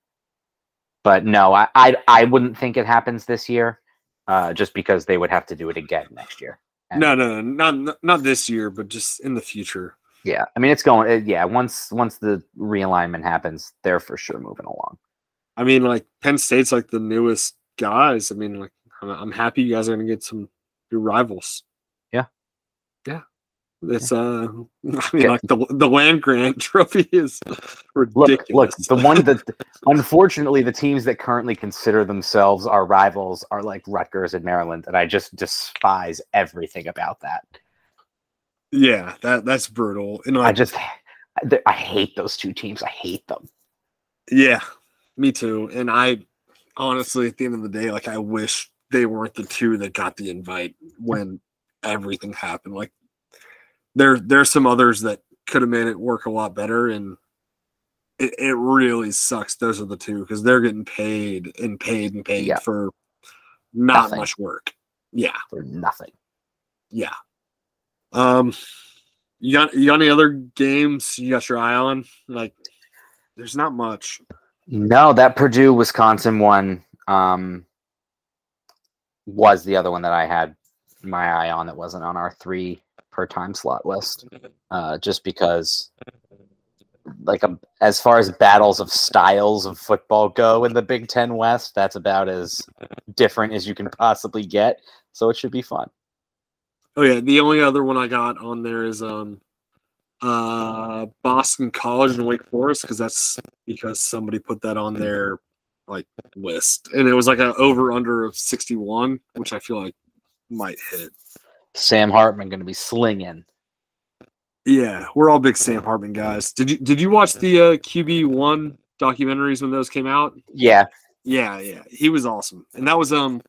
But no, I, I I wouldn't think it happens this year, uh, just because they would have to do it again next year. And- no no no not not- this year but just in the future. Yeah, I mean it's going. Yeah, once once the realignment happens, they're for sure moving along. I mean, like Penn State's like the newest guys. I mean, like I'm, I'm happy you guys are going to get some new rivals. Yeah. Yeah. It's uh, I mean, like the the land grant trophy is Look, ridiculous. look, the one that unfortunately the teams that currently consider themselves our rivals are like Rutgers and Maryland, and I just despise everything about that. yeah, that that's brutal. And I just I I hate those two teams. I hate them. yeah, me too. And I honestly, at the end of the day, like I wish they weren't the two that got the invite when everything happened. Like there there's some others that could have made it work a lot better and it, it really sucks those are the two because they're getting paid and paid and paid Yeah. for not Nothing. much work yeah For nothing. yeah um you got you got any other games you got your eye on like there's not much No, that Purdue Wisconsin one um, was the other one that I had my eye on that wasn't on our three per time slot list. Uh, just because like a as far as battles of styles of football go in the Big Ten West, that's about as different as you can possibly get. So it should be fun. Oh yeah, the only other one I got on there is um uh Boston College and Wake Forest because that's because somebody put that on their like list and it was like a over under of 61 which I feel like might hit. Sam Hartman going to be slinging. Yeah, we're all big Sam Hartman guys. Did you did you watch the uh, QB one documentaries when those came out? Yeah, Yeah, yeah, he was awesome, and that was um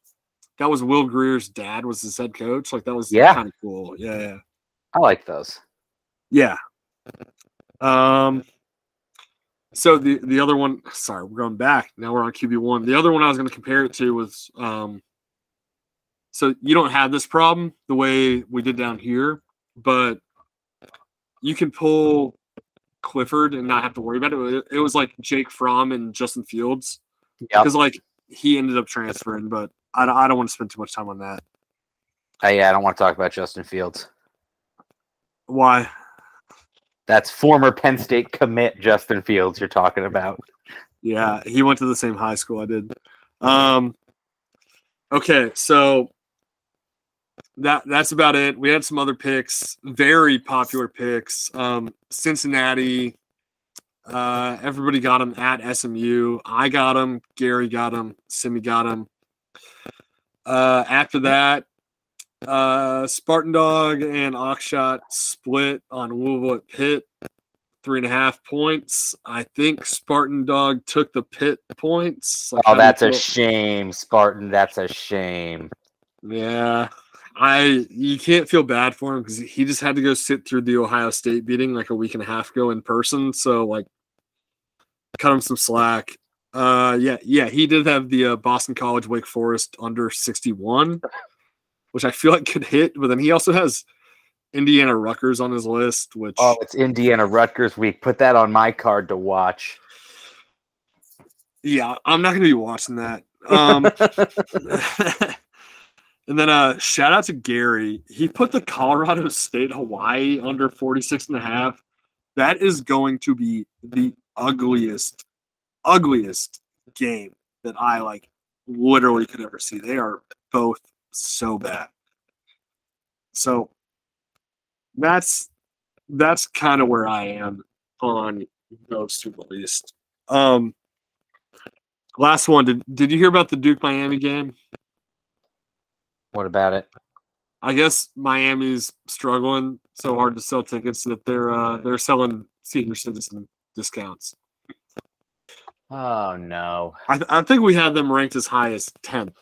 that was Will Grier's dad was his head coach. Like that was Yeah. kind of cool. Yeah, yeah. I like those. Yeah. Um. So the the other one, sorry, we're going back. Now we're on QB one. The other one I was going to compare it to was um. So you don't have this problem the way we did down here, but you can pull Clifford and not have to worry about it. It, it was like Jake Fromm and Justin Fields Yep. because like he ended up transferring, but I, don't- I don't want to spend too much time on that. Uh, yeah, I don't want to talk about Justin Fields. Why? That's former Penn State commit Justin Fields you're talking about. Yeah, he went to the same high school I did. Um, okay, so that that's about it. We had some other picks, very popular picks. Um, Cincinnati. Uh, everybody got him at SMU. I got him. Gary got him. Simi got him. Uh, after that, uh, Spartan Dog and Oxshot split on Louisville at Pitt three and a half points. I think Spartan Dog took the pit points. Like, Oh, that's a shame, Spartan. That's a shame. yeah. I you can't feel bad for him because he just had to go sit through the Ohio State beating like a week and a half ago in person. So like, cut him some slack. Uh, yeah, yeah, he did have the uh, Boston College Wake Forest under sixty one, which I feel like could hit. But then he also has Indiana Rutgers on his list, which Oh, it's Indiana Rutgers week. Put that on my card to watch. Yeah, I'm not gonna be watching that. Um, and then uh shout out to Gary. He put the Colorado State Hawaii under 46 and a half. That is going to be the ugliest, ugliest game that I like literally could ever see. They are both so bad. So that's that's kind of where I am on those two at least. Um Last one. Did did you hear about the Duke Miami game? What about it? I guess Miami's struggling so hard to sell tickets that they're uh, they're selling senior citizen discounts. Oh no. I, th- I think we had them ranked as high as tenth.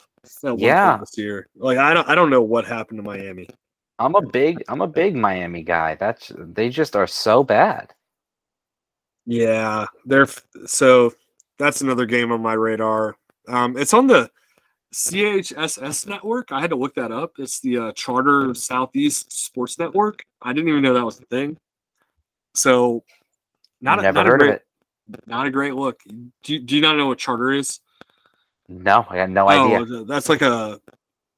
Yeah. this year. Like I don't I don't know what happened to Miami. I'm a big I'm a big Miami guy. That's they just are so bad. Yeah, they're so that's another game on my radar. Um, it's on the CHSS network. I had to look that up. It's the uh, Charter Southeast Sports Network. I didn't even know that was the thing. So, not a, Never not a great, of it. not a great look. Do do you not know what Charter is? No, I got no idea. Oh, th- that's like a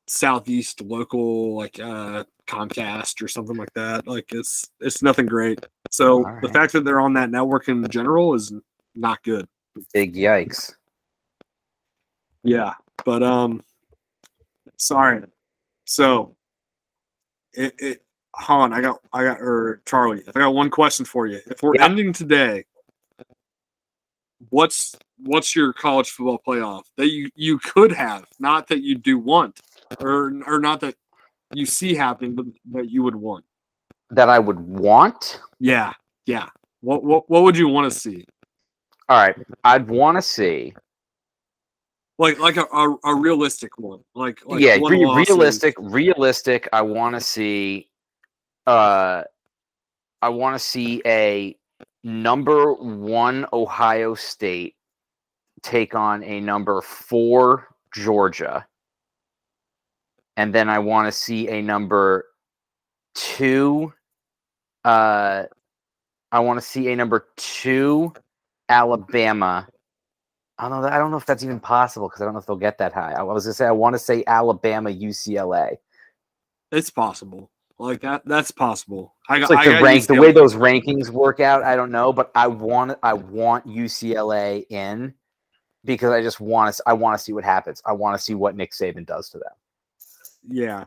Southeast local, like uh, Comcast or something like that. Like it's it's nothing great. So the fact that they're on that network in general is not good. Big yikes. Yeah, but um, sorry. So, it, it Han, I got I got or Charlie, I got one question for you. If we're Yeah. ending today, what's what's your college football playoff that you you could have, not that you do want, or or not that you see happening, but that you would want? That I would want. Yeah, yeah. What what what would you want to see? All right. I'd want to see. Like like a, a, a realistic one, like, like yeah, one re- realistic. Realistic. I want to see. Uh, I want to see a number one Ohio State take on a number four Georgia, and then I want to see a number two. Uh, I want to see a number two Alabama. I don't know. I don't know if that's even possible because I don't know if they'll get that high. I was gonna say I want to say Alabama, UCLA. It's possible. Like that that's possible. I got like I the got rank, the way those rankings work out. I don't know, but I want I want UCLA in because I just want to. I want to see what happens. I want to see what Nick Saban does to them. Yeah.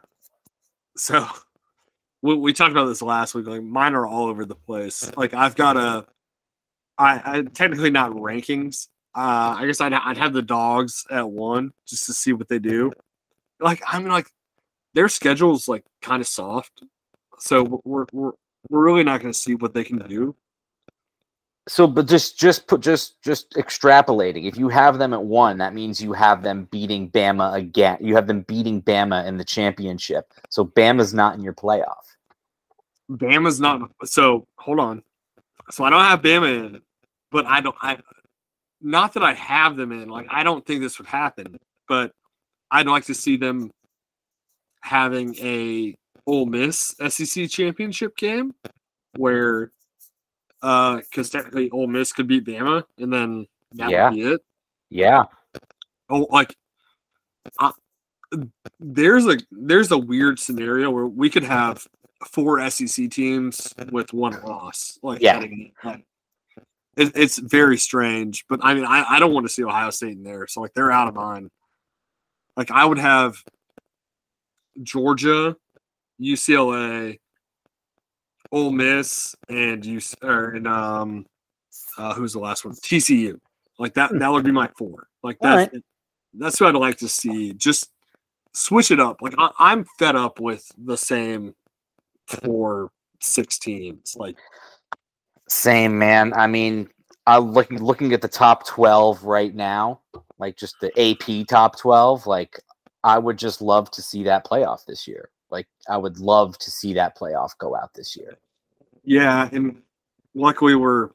So we, we talked about this last week. Like mine are all over the place. Like I've got a, I, I technically not rankings. Uh, I guess I'd I'd have the dogs at one just to see what they do. Like I'm like, their schedule's like kind of soft, so we're we're we're really not going to see what they can do. So, but just just put just just extrapolating. If you have them at one, that means you have them beating Bama again. You have them beating Bama in the championship. So Bama's not in your playoff. Bama's not. So hold on. So I don't have Bama in, but I don't. I not that I have them in. Like I don't think this would happen, but I'd like to see them having a Ole Miss SEC championship game where, uh, because technically Ole Miss could beat Bama, and then that Yeah. would be it. Yeah, Oh, like, I, there's a there's a weird scenario where we could have four SEC teams with one loss. Like, Yeah. It, it's very strange. But I mean, I, I don't want to see Ohio State in there, so like they're out of mine. Like, I would have Georgia, UCLA, Ole Miss, and you or and um, uh, who's the last one? TCU. Like that. That would be my four. Like All that. That's what I'd like to see. Just switch it up. Like I, I'm fed up with the same four, six teams. Like same man. I mean, I'm looking looking at the top twelve right now, like just the AP top twelve. Like, I would just love to see that playoff this year. Like, I would love to see that playoff go out this year. yeah, and luckily we're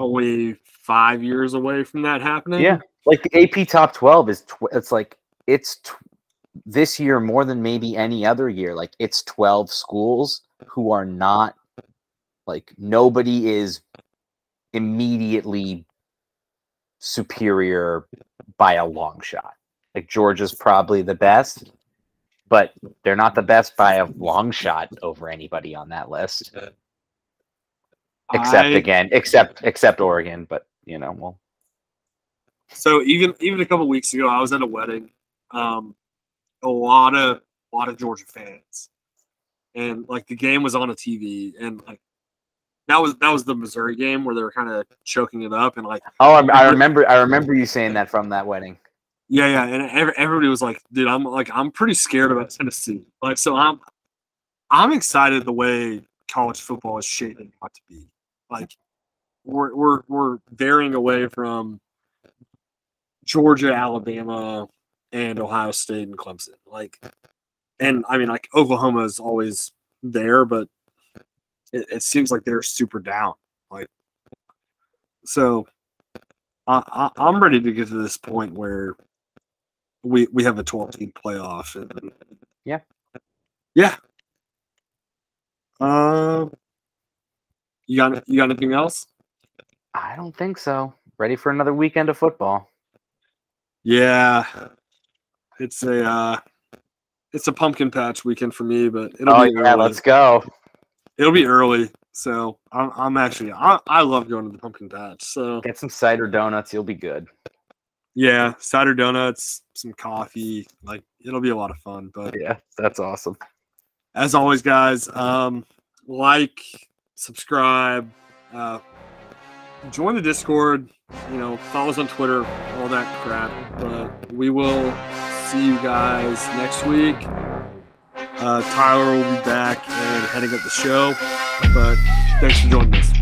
only five years away from that happening. Yeah. Like the AP top 12 is tw- it's like it's tw- this year more than maybe any other year like it's 12 schools who are not like nobody is immediately superior by a long shot. Like Georgia's probably the best, but they're not the best by a long shot over anybody on that list. Except I- again, except except Oregon, but you know, well So even even a couple weeks ago, I was at a wedding. Um, a lot of a lot of Georgia fans, and like the game was on a TV, and like that was that was the Missouri game where they were kind of choking it up, and like Oh, I, I remember. I remember you saying that from that wedding. Yeah, yeah, and every, everybody was like, "Dude, I'm like I'm pretty scared about Tennessee." Like, so I'm I'm excited the way college football is shaping out to be. Like, we're we're we're varying away from Georgia, Alabama, and Ohio State and Clemson. Like, and I mean, like Oklahoma is always there, but it, it seems like they're super down. Like, so I, I, I'm ready to get to this point where we we have a 12 team playoff. And, Yeah. Yeah. Um. you got you got anything else? I don't think so. Ready for another weekend of football. Yeah. It's a uh it's a pumpkin patch weekend for me, but it'll Oh be yeah, early. let's go. it'll be early. So I'm I'm actually I, I love going to the pumpkin patch. So Get some cider donuts. You'll be good. Yeah, cider donuts, some coffee, like it'll be a lot of fun. But Yeah, that's awesome. as always, guys, um, like, subscribe, uh, join the Discord, you know, follow us on Twitter, all that crap. But we will see you guys next week. Uh, Tyler will be back and heading up the show. But thanks for joining us.